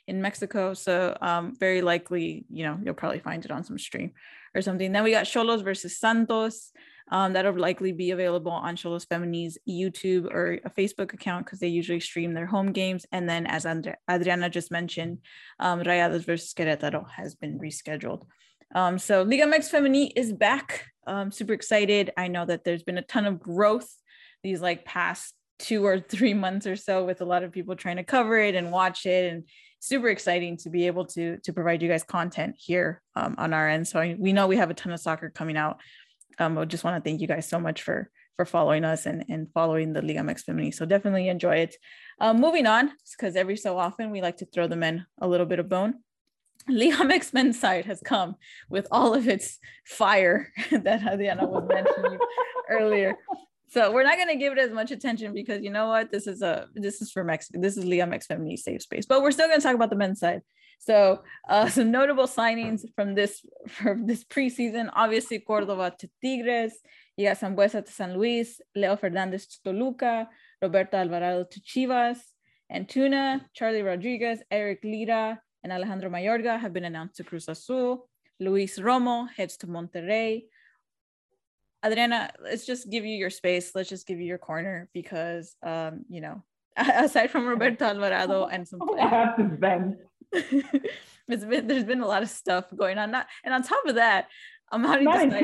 in Mexico. So um, very likely, you know, you'll probably find it on some stream or something. Then we got Xolos versus Santos. Um, that'll likely be available on Xolos Femenil's YouTube or a Facebook account because they usually stream their home games. And then, as Adriana just mentioned, um, Rayadas versus Querétaro has been rescheduled. Um, so Liga MX Femenil is back. I'm super excited. I know that there's been a ton of growth these like past two or three months or so with a lot of people trying to cover it and watch it and super exciting to be able to to provide you guys content here um, on our end so I, we know we have a ton of soccer coming out um, I just want to thank you guys so much for for following us and, and following the Liga MX Femenil. So definitely enjoy it. Um, moving on, because every so often we like to throw the men a little bit of bone. Liga MX men's side has come with all of its fire that Adriana was mentioning earlier. So we're not going to give it as much attention because you know what? This is a this is for Mexico. This is Liga MX Femenil safe space. But we're still going to talk about the men's side. So uh, some notable signings from this from this preseason. Obviously, Cordova to Tigres. You got Sambueza to San Luis, Leo Fernandez to Toluca, Roberto Alvarado to Chivas, Antuna, Charlie Rodriguez, Eric Lira, and Alejandro Mayorga have been announced to Cruz Azul. Luis Romo heads to Monterrey. Adriana, let's just give you your space. Let's just give you your corner because, um, you know, aside from Roberto Alvarado and some, I have to vent. It's been there's been a lot of stuff going on. Not and on top of that, Amaury decides,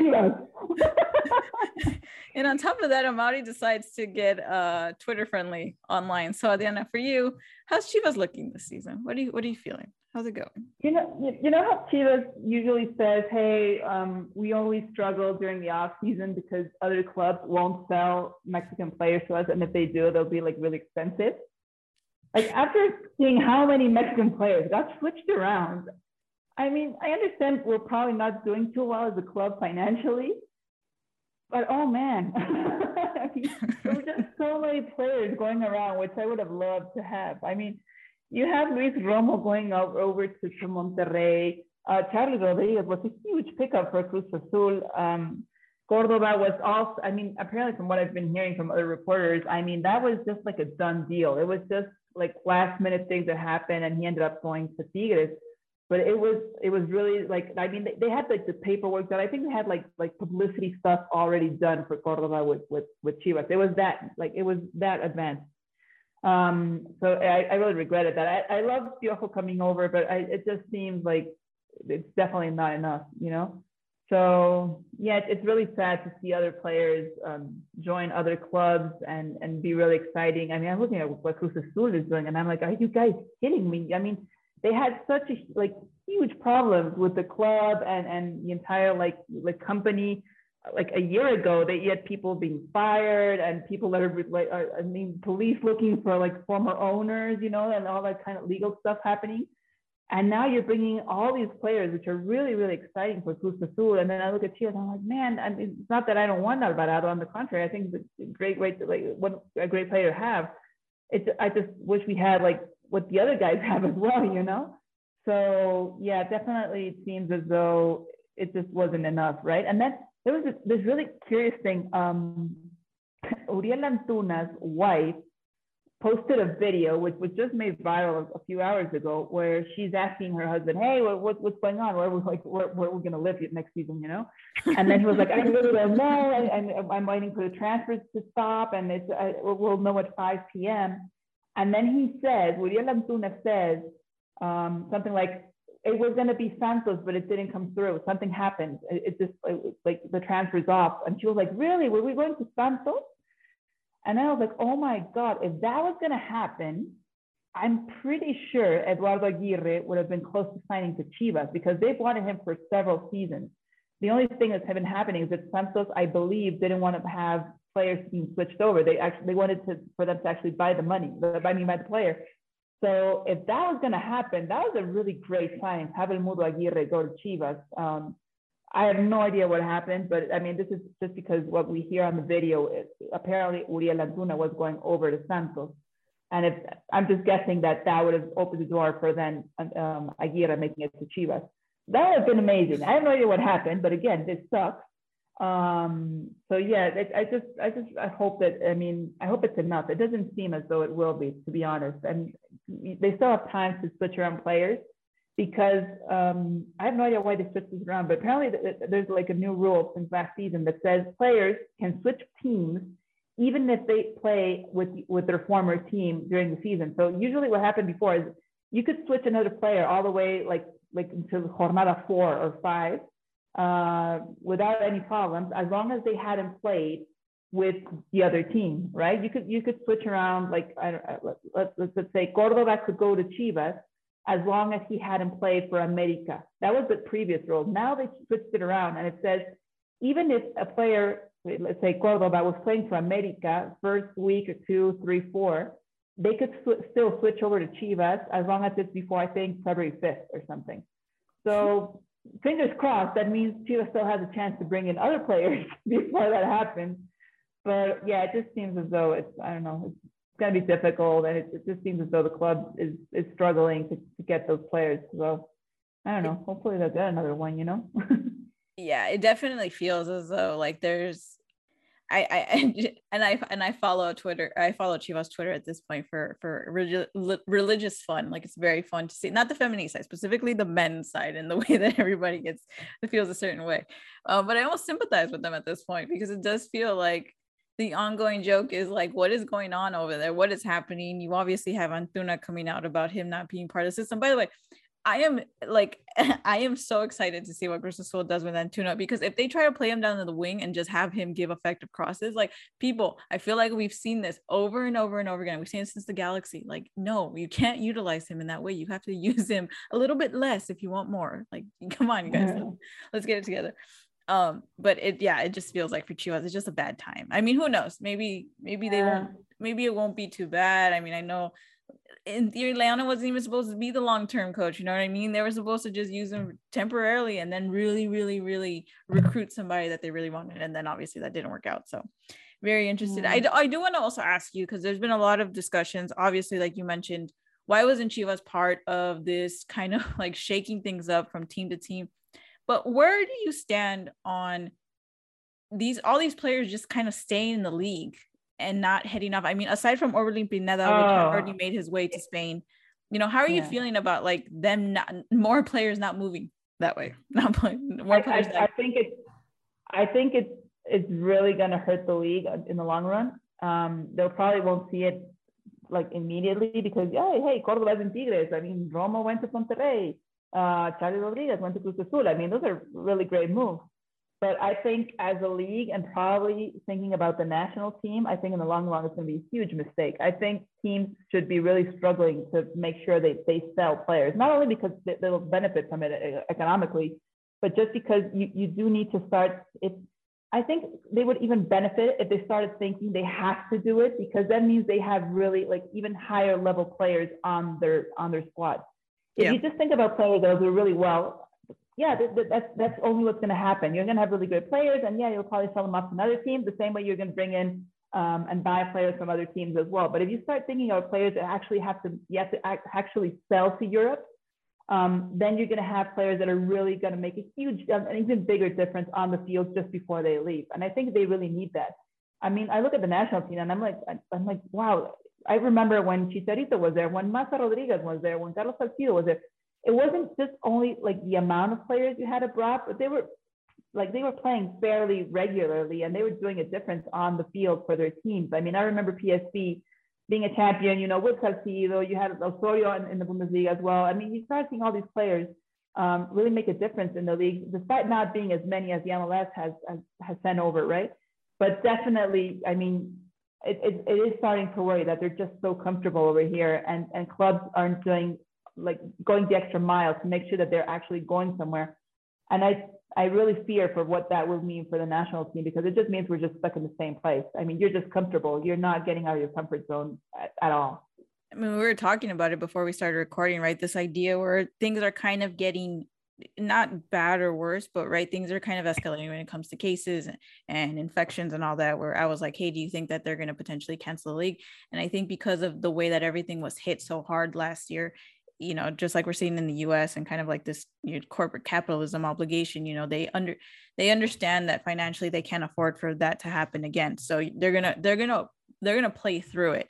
and on top of that, Amaury decides to get uh Twitter friendly online. So Adriana, for you, how's Chivas looking this season? What are you what are you feeling? How's it going? You know, you, you know how Chivas usually says, "Hey, um, we always struggle during the off season because other clubs won't sell Mexican players to us, and if they do, they'll be like really expensive." Like after seeing how many Mexican players got switched around, I mean, I understand we're probably not doing too well as a club financially, but oh man, there were just so many players going around, which I would have loved to have. I mean you have Luis Romo going over to, to Monterrey. Uh, Charlie Rodriguez was a huge pickup for Cruz Azul. Um, Cordova was also, I mean, apparently from what I've been hearing from other reporters, I mean, that was just like a done deal. It was just like last minute things that happened and he ended up going to Tigres. But it was, it was really like, I mean, they, they had like the paperwork that I think they had like, like publicity stuff already done for Cordova with, with, with Chivas. It was that, like, it was that advanced. Um, so I, I, really regretted that. I, I love Piojo coming over, but I, it just seems like it's definitely not enough, you know? So yeah, it's really sad to see other players um, join other clubs and, and be really exciting. I mean, I'm looking at what Cruz Azul is doing and I'm like, are you guys kidding me? I mean, they had such a like huge problems with the club and, and the entire like like company like a year ago they had people being fired and people that are like I mean police looking for like former owners, you know, and all that kind of legal stuff happening. And now you're bringing all these players, which are really, really exciting for Cruz Azul. And then I look at you and I'm like, man, I mean, it's not that I don't want Alvarado. On the contrary, I think it's a great to like what a great player to have. It's I just wish we had like what the other guys have as well, you know. So yeah, definitely it seems as though it just wasn't enough, right? And then there was this, this really curious thing. Um, Uriel Antuna's wife posted a video, which was just made viral a few hours ago, where she's asking her husband, "Hey, what, what what's going on? Where we like where, where are we gonna live next season?" You know, and then he was like, "I really don't know, and, and I'm waiting for the transfers to stop, and it's I, we'll know at 5 p.m." And then he says, Uriel Antuna says um, something like, it was going to be Santos, but it didn't come through. Something happened. It, it just it like the transfer's off. And she was like, really? Were we going to Santos? And I was like, oh my God, if that was going to happen, I'm pretty sure Eduardo Aguirre would have been close to signing to Chivas because they've wanted him for several seasons. The only thing that's been happening is that Santos, I believe, didn't want to have players being switched over. They actually they wanted to for them to actually buy the money, I mean buy the player. So if that was going to happen, that was a really great sign. Have El Mudo Aguirre go to Chivas. Um, I have no idea what happened, but I mean, this is just because what we hear on the video is apparently Uriel Antuna was going over to Santos. And if I'm just guessing that that would have opened the door for then um, Aguirre making it to Chivas. That would have been amazing. I have no idea what happened, but again, this sucks. Um, so yeah, it, I just, I just, I hope that, I mean, I hope it's enough. It doesn't seem as though it will be, to be honest. And they still have time to switch around players because um, I have no idea why they switched this around, but apparently there's like a new rule since last season that says players can switch teams even if they play with with their former team during the season. So usually what happened before is you could switch another player all the way like like into jornada four or five uh, without any problems as long as they hadn't played with the other team, right? You could you could switch around like I let's let's say Cordova could go to Chivas as long as he hadn't played for America. That was the previous rule. Now they switched it around and it says even if a player let's say Cordova was playing for America first week or two, three, four, they could sw- still switch over to Chivas as long as it's before, I think, February 5th or something. So fingers crossed, that means Chivas still has a chance to bring in other players before that happens. But yeah, it just seems as though it's, I don't know, going to be difficult. And it, it, just seems as though the club is, is struggling to, to get those players. So I don't know, hopefully they'll get another one, you know? yeah, it definitely feels as though like there's I, I and I and I follow Twitter. I follow Chivas Twitter at this point for for religious fun. Like it's very fun to see, not the feminine side, specifically the men's side, and the way that everybody gets it feels a certain way. Uh, but I almost sympathize with them at this point because it does feel like the ongoing joke is like, what is going on over there? What is happening? You obviously have Antuna coming out about him not being part of the system. By the way, I am like I am so excited to see what Azul does with Antuna because if they try to play him down to the wing and just have him give effective crosses, like people, I feel like we've seen this over and over and over again. We've seen it since the Galaxy. Like, no, you can't utilize him in that way. You have to use him a little bit less if you want more. Like, come on, you guys, yeah. let's get it together. Um, but it yeah, it just feels like for Chivas, it's just a bad time. I mean, who knows? Maybe maybe they won't. Maybe it won't be too bad. I mean, I know in theory, Leaño wasn't even supposed to be the long term coach. You know what I mean? They were supposed to just use him temporarily and then really, really, really recruit somebody that they really wanted. And then obviously that didn't work out. So very interested. I, I do want to also ask you because there's been a lot of discussions. Obviously, like you mentioned, why wasn't Chivas part of this kind of like shaking things up from team to team? But where do you stand on these all these players just kind of staying in the league and not heading off. I mean, aside from Orbelin Pineda, oh. which already made his way to Spain, you know, how are you feeling about like them not more players not moving that way? Not playing more players. I, I, I think it's I think it's it's really gonna hurt the league in the long run. Um, they'll probably won't see it like immediately because yeah, hey, Cordova and Tigres. I mean, Romo went to Monterrey. Uh, Charlie Rodriguez went to Cruz Azul. I mean, those are really great moves. But I think as a league and probably thinking about the national team, I think in the long run it's going to be a huge mistake. I think teams should be really struggling to make sure they, they sell players, not only because they, they'll benefit from it uh, economically, but just because you, you do need to start. If I think they would even benefit if they started thinking they have to do it because that means they have really like even higher level players on their on their squad. If yeah. you just think about players that will do really well, yeah, that's that's only what's going to happen. You're going to have really good players, and yeah, you'll probably sell them off to another team. The same way you're going to bring in um, and buy players from other teams as well. But if you start thinking of players that actually have to, you have to actually sell to Europe, um, then you're going to have players that are really going to make a huge, um, an even bigger difference on the field just before they leave. And I think they really need that. I mean, I look at the national team and I'm like, I'm like, wow. I remember when Chicharito was there, when Maza Rodriguez was there, when Carlos Salcido was there it wasn't just only like the amount of players you had abroad, but they were like they were playing fairly regularly and they were doing a difference on the field for their teams. I mean, I remember PSV being a champion, you know, with Salcido, you had Osorio in, in the Bundesliga as well. I mean, you start seeing all these players um, really make a difference in the league, despite not being as many as the MLS has, has, has sent over, right? But definitely, I mean, it, it, it is starting to worry that they're just so comfortable over here and, and clubs aren't doing like going the extra mile to make sure that they're actually going somewhere. And I I really fear for what that will mean for the national team because it just means we're just stuck in the same place. I mean, you're just comfortable. You're not getting out of your comfort zone at, at all. I mean, we were talking about it before we started recording, right? This idea where things are kind of getting not bad or worse, but right, things are kind of escalating when it comes to cases and infections and all that. Where I was like, hey, do you think that they're going to potentially cancel the league? And I think because of the way that everything was hit so hard last year, you know, just like we're seeing in the US and kind of like this you know, corporate capitalism obligation, you know, they under they understand that financially they can't afford for that to happen again. So they're gonna they're gonna they're gonna play through it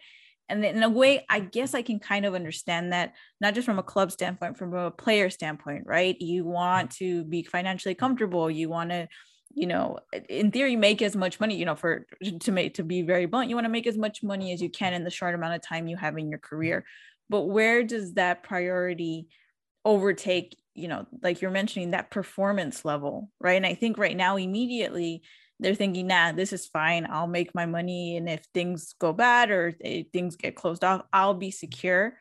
and in a way i guess i can kind of understand that not just from a club standpoint from a player standpoint right? You want to be financially comfortable. You want to you know in theory make as much money you know for to make to be very blunt you want to make as much money as you can in the short amount of time you have in your career. But where does that priority overtake you know like you're mentioning that performance level right? And i think right now immediately they're thinking, nah, this is fine. I'll make my money. And if things go bad or things get closed off, I'll be secure.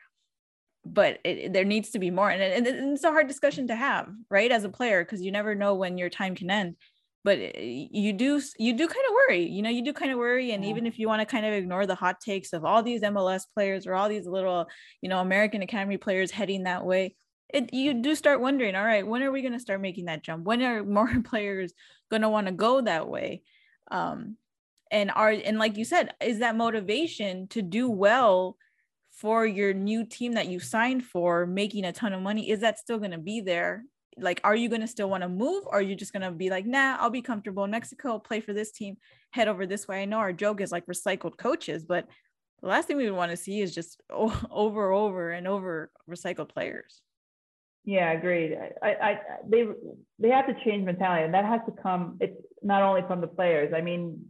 But it, there needs to be more. And, it, and it's a hard discussion to have, right? As a player, because you never know when your time can end. But eh, you do, you do kind of worry, you know, you do kind of worry. And yeah. even if you want to kind of ignore the hot takes of all these MLS players or all these little, you know, American Academy players heading that way, it you do start wondering all right when are we going to start making that jump? When are more players going to want to go that way? Um and are and like you said is that motivation to do well for your new team that you signed for making a ton of money is that still going to be there? Like are you going to still want to move or are you just going to be like nah i'll be comfortable in mexico play for this team head over this way? I know our joke is like recycled coaches but the last thing we would want to see is just over over and over recycled players yeah, agreed. I, I, they, they have to change mentality, and that has to come. It's not only from the players. I mean,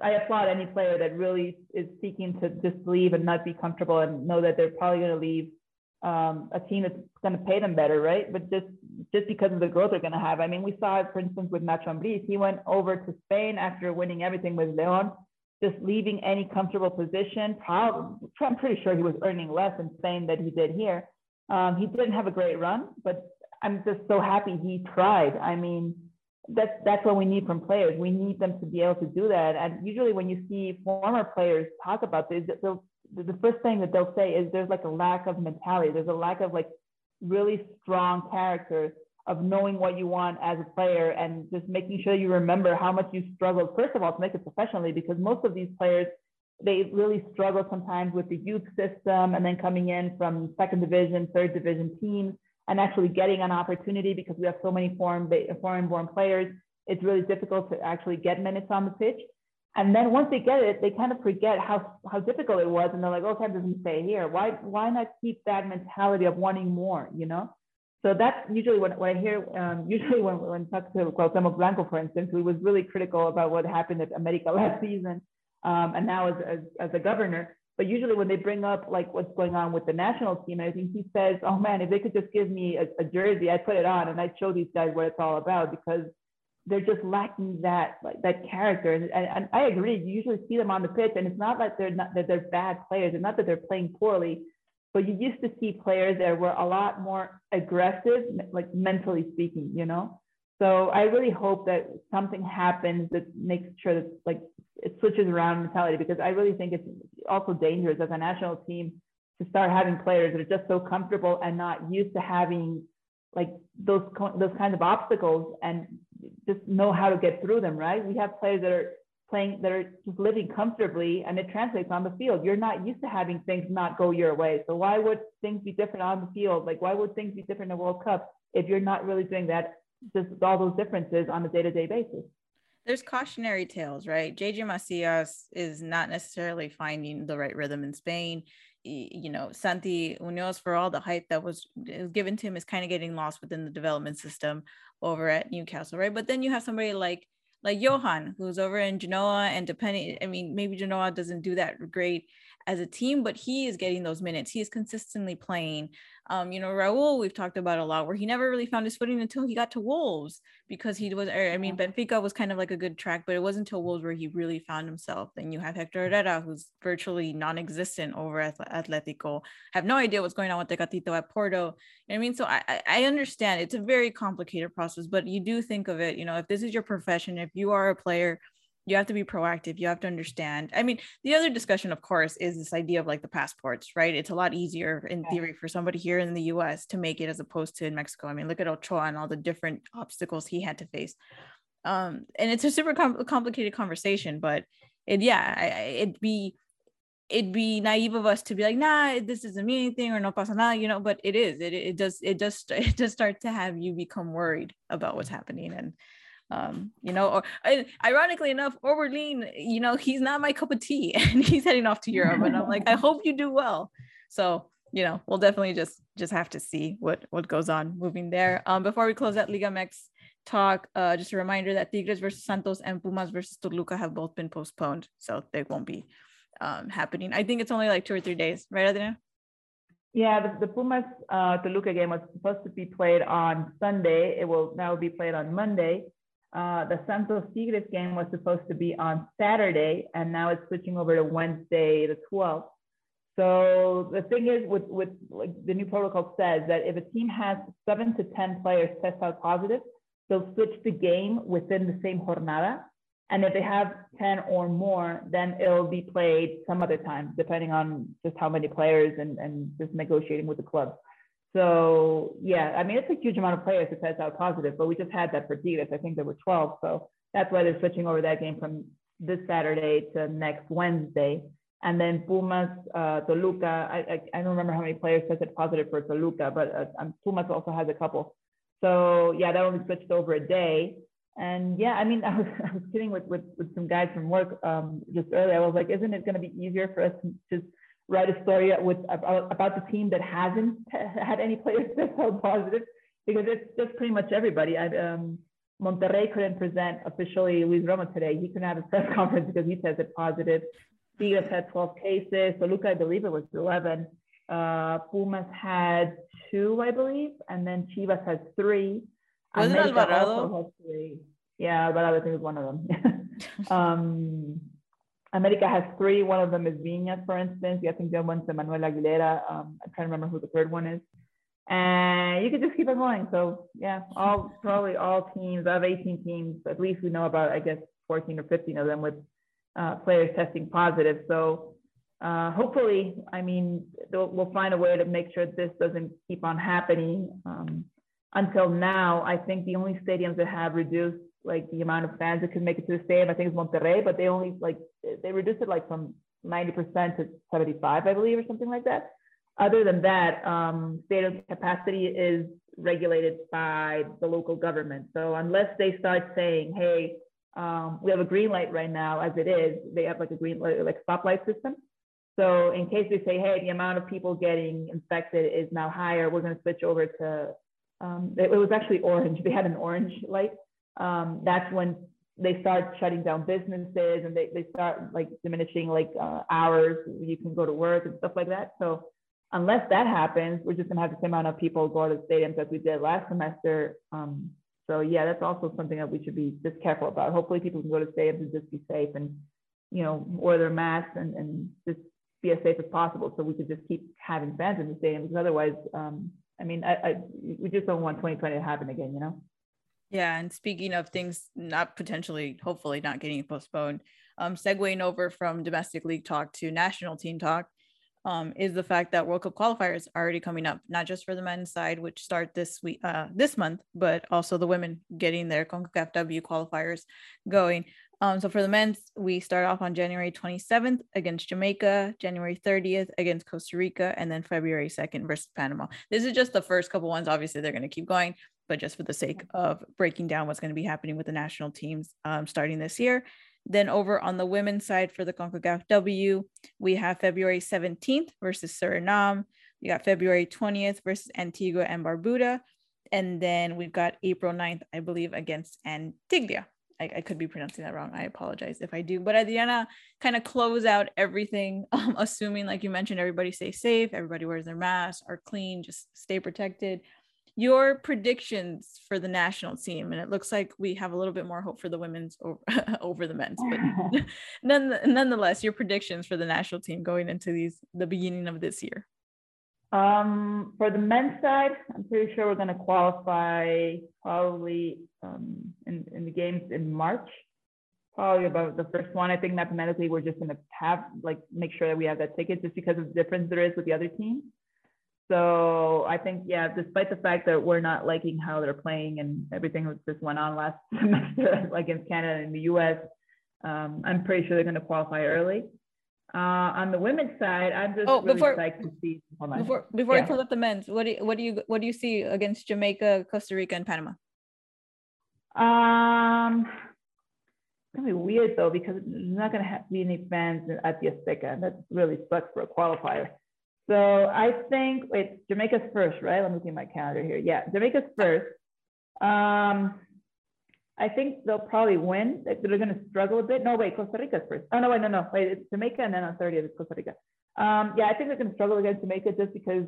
I applaud any player that really is seeking to just leave and not be comfortable and know that they're probably going to leave um, a team that's going to pay them better, right? But just just because of the growth they're going to have. I mean, we saw it, for instance, with Nacho Ambriz. He went over to Spain after winning everything with Leon, just leaving any comfortable position. Probably, I'm pretty sure he was earning less in Spain than he did here um, he didn't have a great run, but I'm just so happy he tried. I mean, that's that's what we need from players. We need them to be able to do that. And usually, when you see former players talk about this, the first thing that they'll say is there's like a lack of mentality. There's a lack of like really strong character of knowing what you want as a player and just making sure you remember how much you struggled first of all to make it professionally because most of these players they really struggle sometimes with the youth system and then coming in from second division, third division teams and actually getting an opportunity because we have so many foreign, foreign born players. It's really difficult to actually get minutes on the pitch. And then once they get it, they kind of forget how, how difficult it was. And they're like, okay, I'm just stay here. Why, why not keep that mentality of wanting more, you know? So that's usually what, when I hear, um, usually when, when I talk to Cuauhtemoc Blanco, for instance, who was really critical about what happened at America last season um, and now as, as, as a governor. But usually when they bring up like what's going on with the national team, I think he says, oh man, if they could just give me a, a jersey, I'd put it on and I'd show these guys what it's all about because they're just lacking that like that character. And, and, and, I agree. You usually see them on the pitch, and it's not that they're not that they're bad players, and not that they're playing poorly, but you used to see players that were a lot more aggressive, like mentally speaking, you know. So I really hope that something happens that makes sure that like it switches around mentality because I really think it's also dangerous as a national team to start having players that are just so comfortable and not used to having like those those kinds of obstacles and just know how to get through them. Right? We have players that are playing that are just living comfortably and it translates on the field. You're not used to having things not go your way. So why would things be different on the field? Like why would things be different in the World Cup if you're not really doing that? Just all those differences on a day-to-day basis there's cautionary tales, right? JJ Macias is not necessarily finding the right rhythm in Spain. You know, Santi Munoz, for all the hype that was given to him, is kind of getting lost within the development system over at Newcastle, right? But then you have somebody like like Johan, who's over in Genoa, and depending, I mean, maybe Genoa doesn't do that great as a team, but he is getting those minutes. He is consistently playing. Um, you know, Raul, we've talked about a lot where he never really found his footing until he got to Wolves because he was, I mean, Benfica was kind of like a good track, but it wasn't until Wolves where he really found himself. Then you have Hector Herrera, who's virtually non existent over at Atletico, have no idea what's going on with Tecatito at Porto. You know I mean? So I, I understand it's a very complicated process, but you do think of it, you know, if this is your profession, if you are a player, you have to be proactive you have to understand. I mean the other discussion of course is this idea of like the passports right? It's a lot easier in theory for somebody here in the us to make it as opposed to in mexico. I mean look at ochoa and all the different obstacles he had to face. Um and it's a super com- complicated conversation but it yeah I, it'd be it'd be naive of us to be like nah this doesn't mean anything or no pasa nada you know but it is. It, it does it does it does start to have you become worried about what's happening and um you know or ironically enough Orbelin, you know he's not my cup of tea and he's heading off to Europe and I'm like I hope you do well so you know we'll definitely just just have to see what what goes on moving there um before we close that Liga MX talk uh just a reminder that Tigres versus Santos and Pumas versus Toluca have both been postponed so they won't be um happening I think it's only like two or three days right Adriana yeah, the, the Pumas uh, Toluca game was supposed to be played on Sunday. It will now be played on Monday. Uh, the Santos Tigres game was supposed to be on Saturday, and now it's switching over to Wednesday, the 12th. So the thing is, with with like the new protocol says that if a team has seven to ten players test out positive, they'll switch the game within the same jornada. And if they have 10 or more, then it'll be played some other time, depending on just how many players and, and just negotiating with the club. So yeah, I mean, it's a huge amount of players to test out positive, but we just had that for Tigres. I think there were 12. So that's why they're switching over that game from this Saturday to next Wednesday. And then Pumas, uh, Toluca, I, I, I, don't remember how many players tested positive for Toluca, but uh, um, Pumas also has a couple. So yeah, that only switched over a day. And yeah, I mean, I was, I was kidding with, with, with some guys from work um, just earlier. I was like, isn't it going to be easier for us to just write a story with about, about the team that hasn't had any players test positive because it's just pretty much everybody. I, um, Monterrey couldn't present officially Luis Romo today. He couldn't have a press conference because he tested positive. Tigres had 12 cases. So Toluca, I believe it was 11. Uh, Pumas had two, I believe, and then Chivas had three. Wasn't Alvarado? Three. Yeah, Alvarado I think was one of them. um, America has three. One of them is Viñas, for instance. I think the other one's Manuel Aguilera. Um, I'm trying to remember who the third one is. And you could just keep it going. So yeah, all probably all teams. Have 18 teams. At least we know about, I guess, 14 or 15 of them with uh, players testing positive. So uh, hopefully, I mean, we'll find a way to make sure this doesn't keep on happening. Um, until now, I think the only stadiums that have reduced like the amount of fans that could make it to the stadium. I think it's Monterrey, but they only like they reduced it like from 90% to 75, I believe, or something like that. Other than that, um, stadium capacity is regulated by the local government. So unless they start saying, hey, um, we have a green light right now, as it is, they have like a green light, like stoplight system. So in case they say, hey, the amount of people getting infected is now higher, we're going to switch over to. Um, it, it was actually orange. They had an orange light um, that's when they start shutting down businesses and they, they start like diminishing like uh, hours you can go to work and stuff like that. So unless that happens, we're just gonna have the same amount of people go to the stadiums as we did last semester. Um, so yeah, that's also something that we should be just careful about. Hopefully people can go to stadiums and just be safe and, you know, wear their masks and, and just be as safe as possible so we could just keep having fans in the stadium because otherwise, um, I mean, I, I, we just don't want 2020 to happen again, you know? Yeah, and speaking of things not potentially, hopefully not getting postponed, um, segueing over from domestic league talk to national team talk, um, is the fact that World Cup qualifiers are already coming up, not just for the men's side, which start this week, uh, this month, but also the women getting their CONCACAF W qualifiers going. Um, so for the men's, we start off on January 27th against Jamaica, January 30th against Costa Rica, and then February 2nd versus Panama. This is just the first couple ones. Obviously, they're going to keep going but just for the sake of breaking down what's going to be happening with the national teams um, starting this year. Then over on the women's side for the CONCACAF W, we have February 17th versus Suriname. We got February 20th versus Antigua and Barbuda. And then we've got April 9th, I believe, against Antigua. I, I, could be pronouncing that wrong. I apologize if I do. But Adriana, kind of close out everything, um, assuming, like you mentioned, everybody stay safe, everybody wears their mask, are clean, just stay protected. Your predictions for the national team, and it looks like we have a little bit more hope for the women's over, over the men's, but none, nonetheless, your predictions for the national team going into these the beginning of this year. Um, for the men's side, I'm pretty sure we're going to qualify probably um, in, in the games in March. Probably about the first one. I think mathematically we're just going to have like make sure that we have that ticket just because of the difference there is with the other teams. So I think yeah, despite the fact that we're not liking how they're playing and everything that just went on last semester against Canada and the U.S., um, I'm pretty sure they're going to qualify early. Uh, on the women's side, I'm just oh, really before, excited to see. Before before yeah. I close up the men's, what do you, what do you what do you see against Jamaica, Costa Rica, and Panama? Um, it's gonna be weird though because there's not gonna have, be any fans at the Azteca. And that really sucks for a qualifier. So I think it's Jamaica's first, right? Let me see my calendar here. Yeah, Jamaica's first. Um, I think they'll probably win. They're going to struggle a bit. No, wait, Costa Rica's first. Oh, no, wait, no, no. Wait, it's Jamaica and then on 30th it's Costa Rica. Um, yeah, I think they're going to struggle against Jamaica just because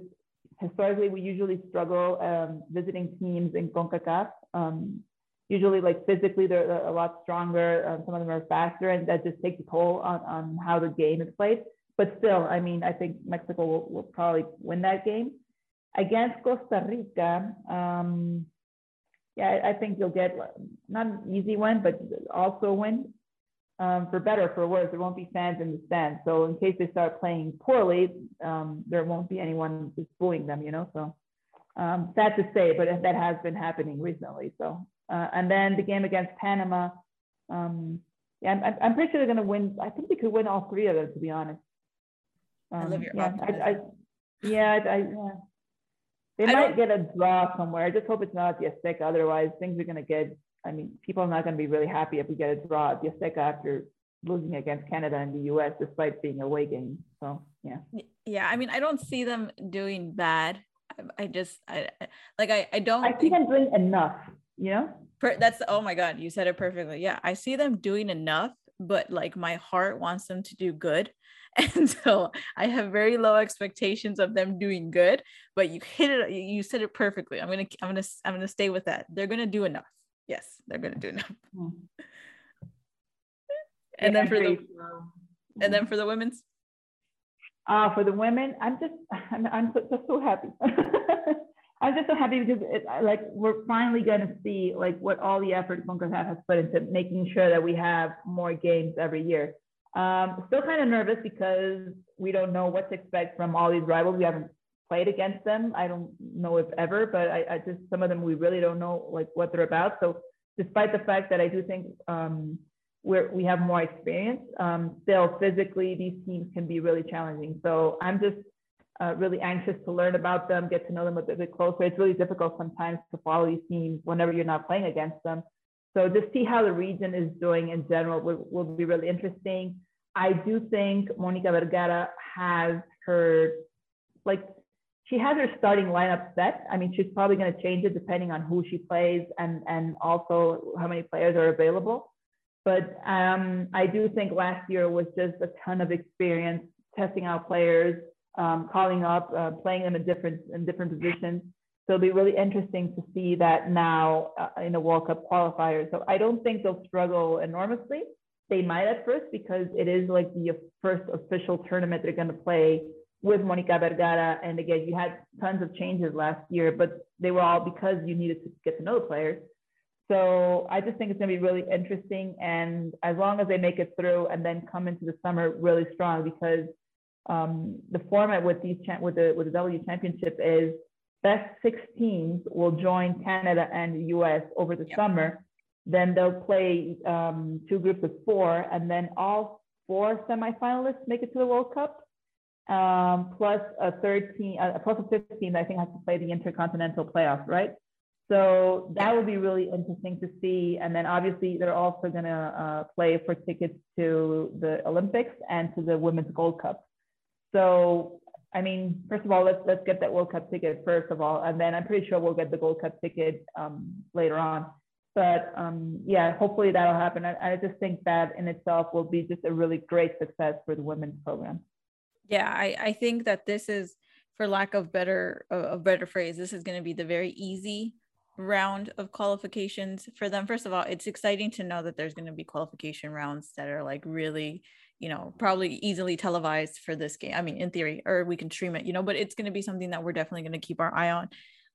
historically we usually struggle um, visiting teams in CONCACAF. Um, usually, like physically, they're a lot stronger. Um, some of them are faster, and that just takes a toll on, on how the game is played. But still, I mean, I think Mexico will, will probably win that game. Against Costa Rica, um, yeah, I think you'll get not an easy one, but also win. Um, for better for worse, there won't be fans in the stands. So in case they start playing poorly, um, there won't be anyone just booing them, you know. So um, sad to say, but that has been happening recently. So uh, and then the game against Panama, um, yeah, I'm, I'm pretty sure they're going to win. I think they could win all three of them, to be honest. I love um, your yeah, I, I, yeah, I, yeah. They I might get a draw somewhere. I just hope it's not at the Azteca. Otherwise, things are going to get. I mean, people are not going to be really happy if we get a draw at the Azteca after losing against Canada and the U.S. despite being a away game. So yeah. Yeah, I mean, I don't see them doing bad. I, I just, I like, I, I don't. I see them doing enough. You know. Per, that's oh my god, you said it perfectly. Yeah, I see them doing enough, but like my heart wants them to do good. and so i have very low expectations of them doing good but you hit it you said it perfectly. I'm gonna i'm gonna i'm gonna stay with that. They're gonna do enough. Yes they're gonna do enough. Mm. and yeah, then for the and then for the women's? Uh for the women i'm just i'm, I'm so, just so happy I'm just so happy because it, like we're finally going to see like what all the effort CONCACAF has put into making sure that we have more games every year. Um, still kind of nervous because we don't know what to expect from all these rivals. We haven't played against them. I don't know if ever, but I, I just some of them we really don't know like what they're about. So despite the fact that I do think um, we're, we have more experience, um, still physically these teams can be really challenging. So I'm just uh, really anxious to learn about them, get to know them a bit, bit closer. It's really difficult sometimes to follow these teams whenever you're not playing against them. So just see how the region is doing in general will, will be really interesting. I do think Monica Vergara has her, like, she has her starting lineup set. I mean, she's probably going to change it depending on who she plays and, and also how many players are available. But um, I do think last year was just a ton of experience testing out players, um, calling up, uh, playing them in different in different positions. So it'll be really interesting to see that now uh, in a World Cup qualifier. So I don't think they'll struggle enormously. They might at first because it is like the first official tournament they're going to play with Monica Vergara. And again, you had tons of changes last year, but they were all because you needed to get to know the players. So I just think it's going to be really interesting. And as long as they make it through and then come into the summer really strong, because um, the format with these with the with the W Championship is best six teams will join Canada and the US over the yep. summer. Then they'll play um, two groups of four, and then all four semifinalists make it to the World Cup, um, plus a 13, uh, plus a 15 I think has to play the intercontinental playoff, right? So that will be really interesting to see. And then obviously they're also going to uh, play for tickets to the Olympics and to the Women's Gold Cup. So I mean, first of all, let's let's get that World Cup ticket first of all, and then I'm pretty sure we'll get the Gold Cup ticket um, later on. but um, yeah, hopefully that'll happen. I, I just think that in itself will be just a really great success for the women's program. Yeah, I, I think that this is, for lack of better a better phrase, this is going to be the very easy round of qualifications for them. First of all, it's exciting to know that there's going to be qualification rounds that are like really, you know, probably easily televised for this game. I mean, in theory, or we can stream it, you know, but it's going to be something that we're definitely going to keep our eye on.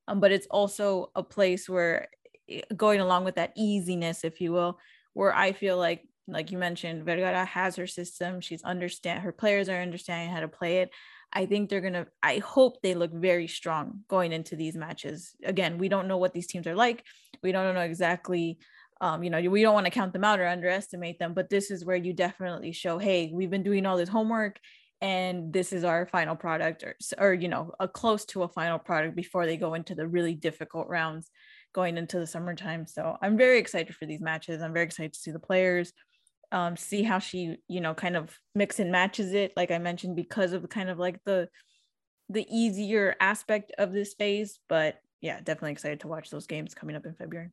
Um, but it's also a place where eh, going along with that easiness, if you will, where I feel like, like you mentioned, Vergara has her system. She's understand her players are understanding how to play it. I think they're going to, I hope they look very strong going into these matches. Again, we don't know what these teams are like. We don't know exactly, um, you know, we don't want to count them out or underestimate them, but this is where you definitely show, hey, we've been doing all this homework and this is our final product or, or you know, a close to a final product before they go into the really difficult rounds going into the summertime. So I'm very excited for these matches. I'm very excited to see the players um, see how she you know kind of mix and matches it like i mentioned because of kind of like the the easier aspect of this phase but yeah definitely excited to watch those games coming up in february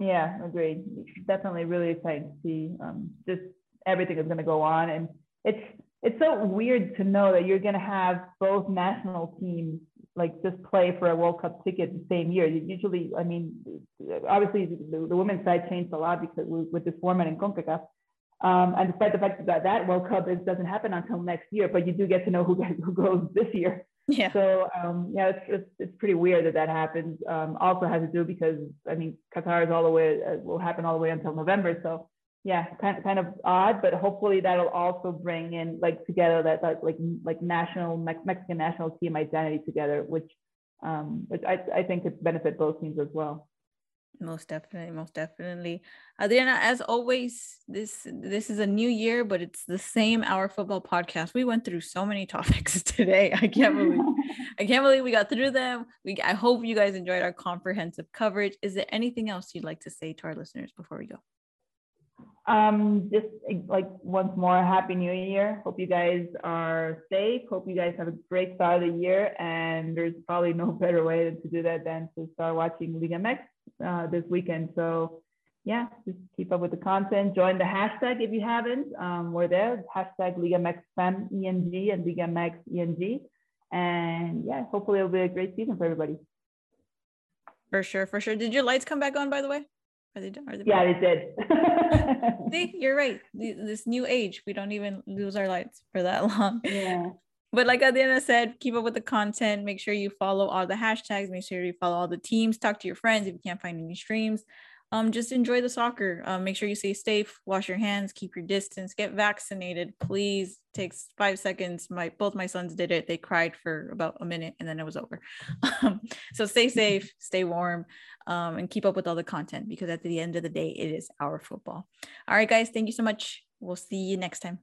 yeah agreed definitely really excited to see um, just everything is going to go on and it's it's so weird to know that you're going to have both national teams like just play for a World Cup ticket the same year. Usually, I mean, obviously the, the women's side changed a lot because with this format in CONCACAF, um, and despite the fact that that World Cup is, doesn't happen until next year, but you do get to know who, who goes this year. Yeah. So um, yeah, it's, it's, it's pretty weird that that happens. Um, also has to do because I mean Qatar is all the way uh, will happen all the way until November. So yeah, kind of kind of odd, but hopefully that'll also bring in like together that, that like like national Mexican national team identity together, which um, which I, I think could benefit both teams as well most definitely most definitely. Adriana as always this this is a new year but it's the same our football podcast. We went through so many topics today. I can't believe i can't believe we got through them. We i hope you guys enjoyed our comprehensive coverage. Is there anything else you'd like to say to our listeners before we go? Um just like once more happy new year. Hope you guys are safe. Hope you guys have a great start of the year and there's probably no better way to do that than to start watching liga mx uh, this weekend. So yeah, just keep up with the content. Join the hashtag if you haven't. Um, we're there. Hashtag Liga MX Fem ENG and Liga MX ENG. And yeah, hopefully it'll be a great season for everybody. For sure, for sure. Did your lights come back on by the way? Are they, are they yeah, they did. See, you're right. This new age, we don't even lose our lights for that long. Yeah but like Adriana said, keep up with the content. Make sure you follow all the hashtags. Make sure you follow all the teams. Talk to your friends if you can't find any streams. Um, just enjoy the soccer. Um, make sure you stay safe. Wash your hands. Keep your distance. Get vaccinated, please. Takes five seconds. My both my sons did it. They cried for about a minute and then it was over. Um, so stay safe, stay warm, um, and keep up with all the content because at the end of the day, it is our football. All right, guys. Thank you so much. We'll see you next time.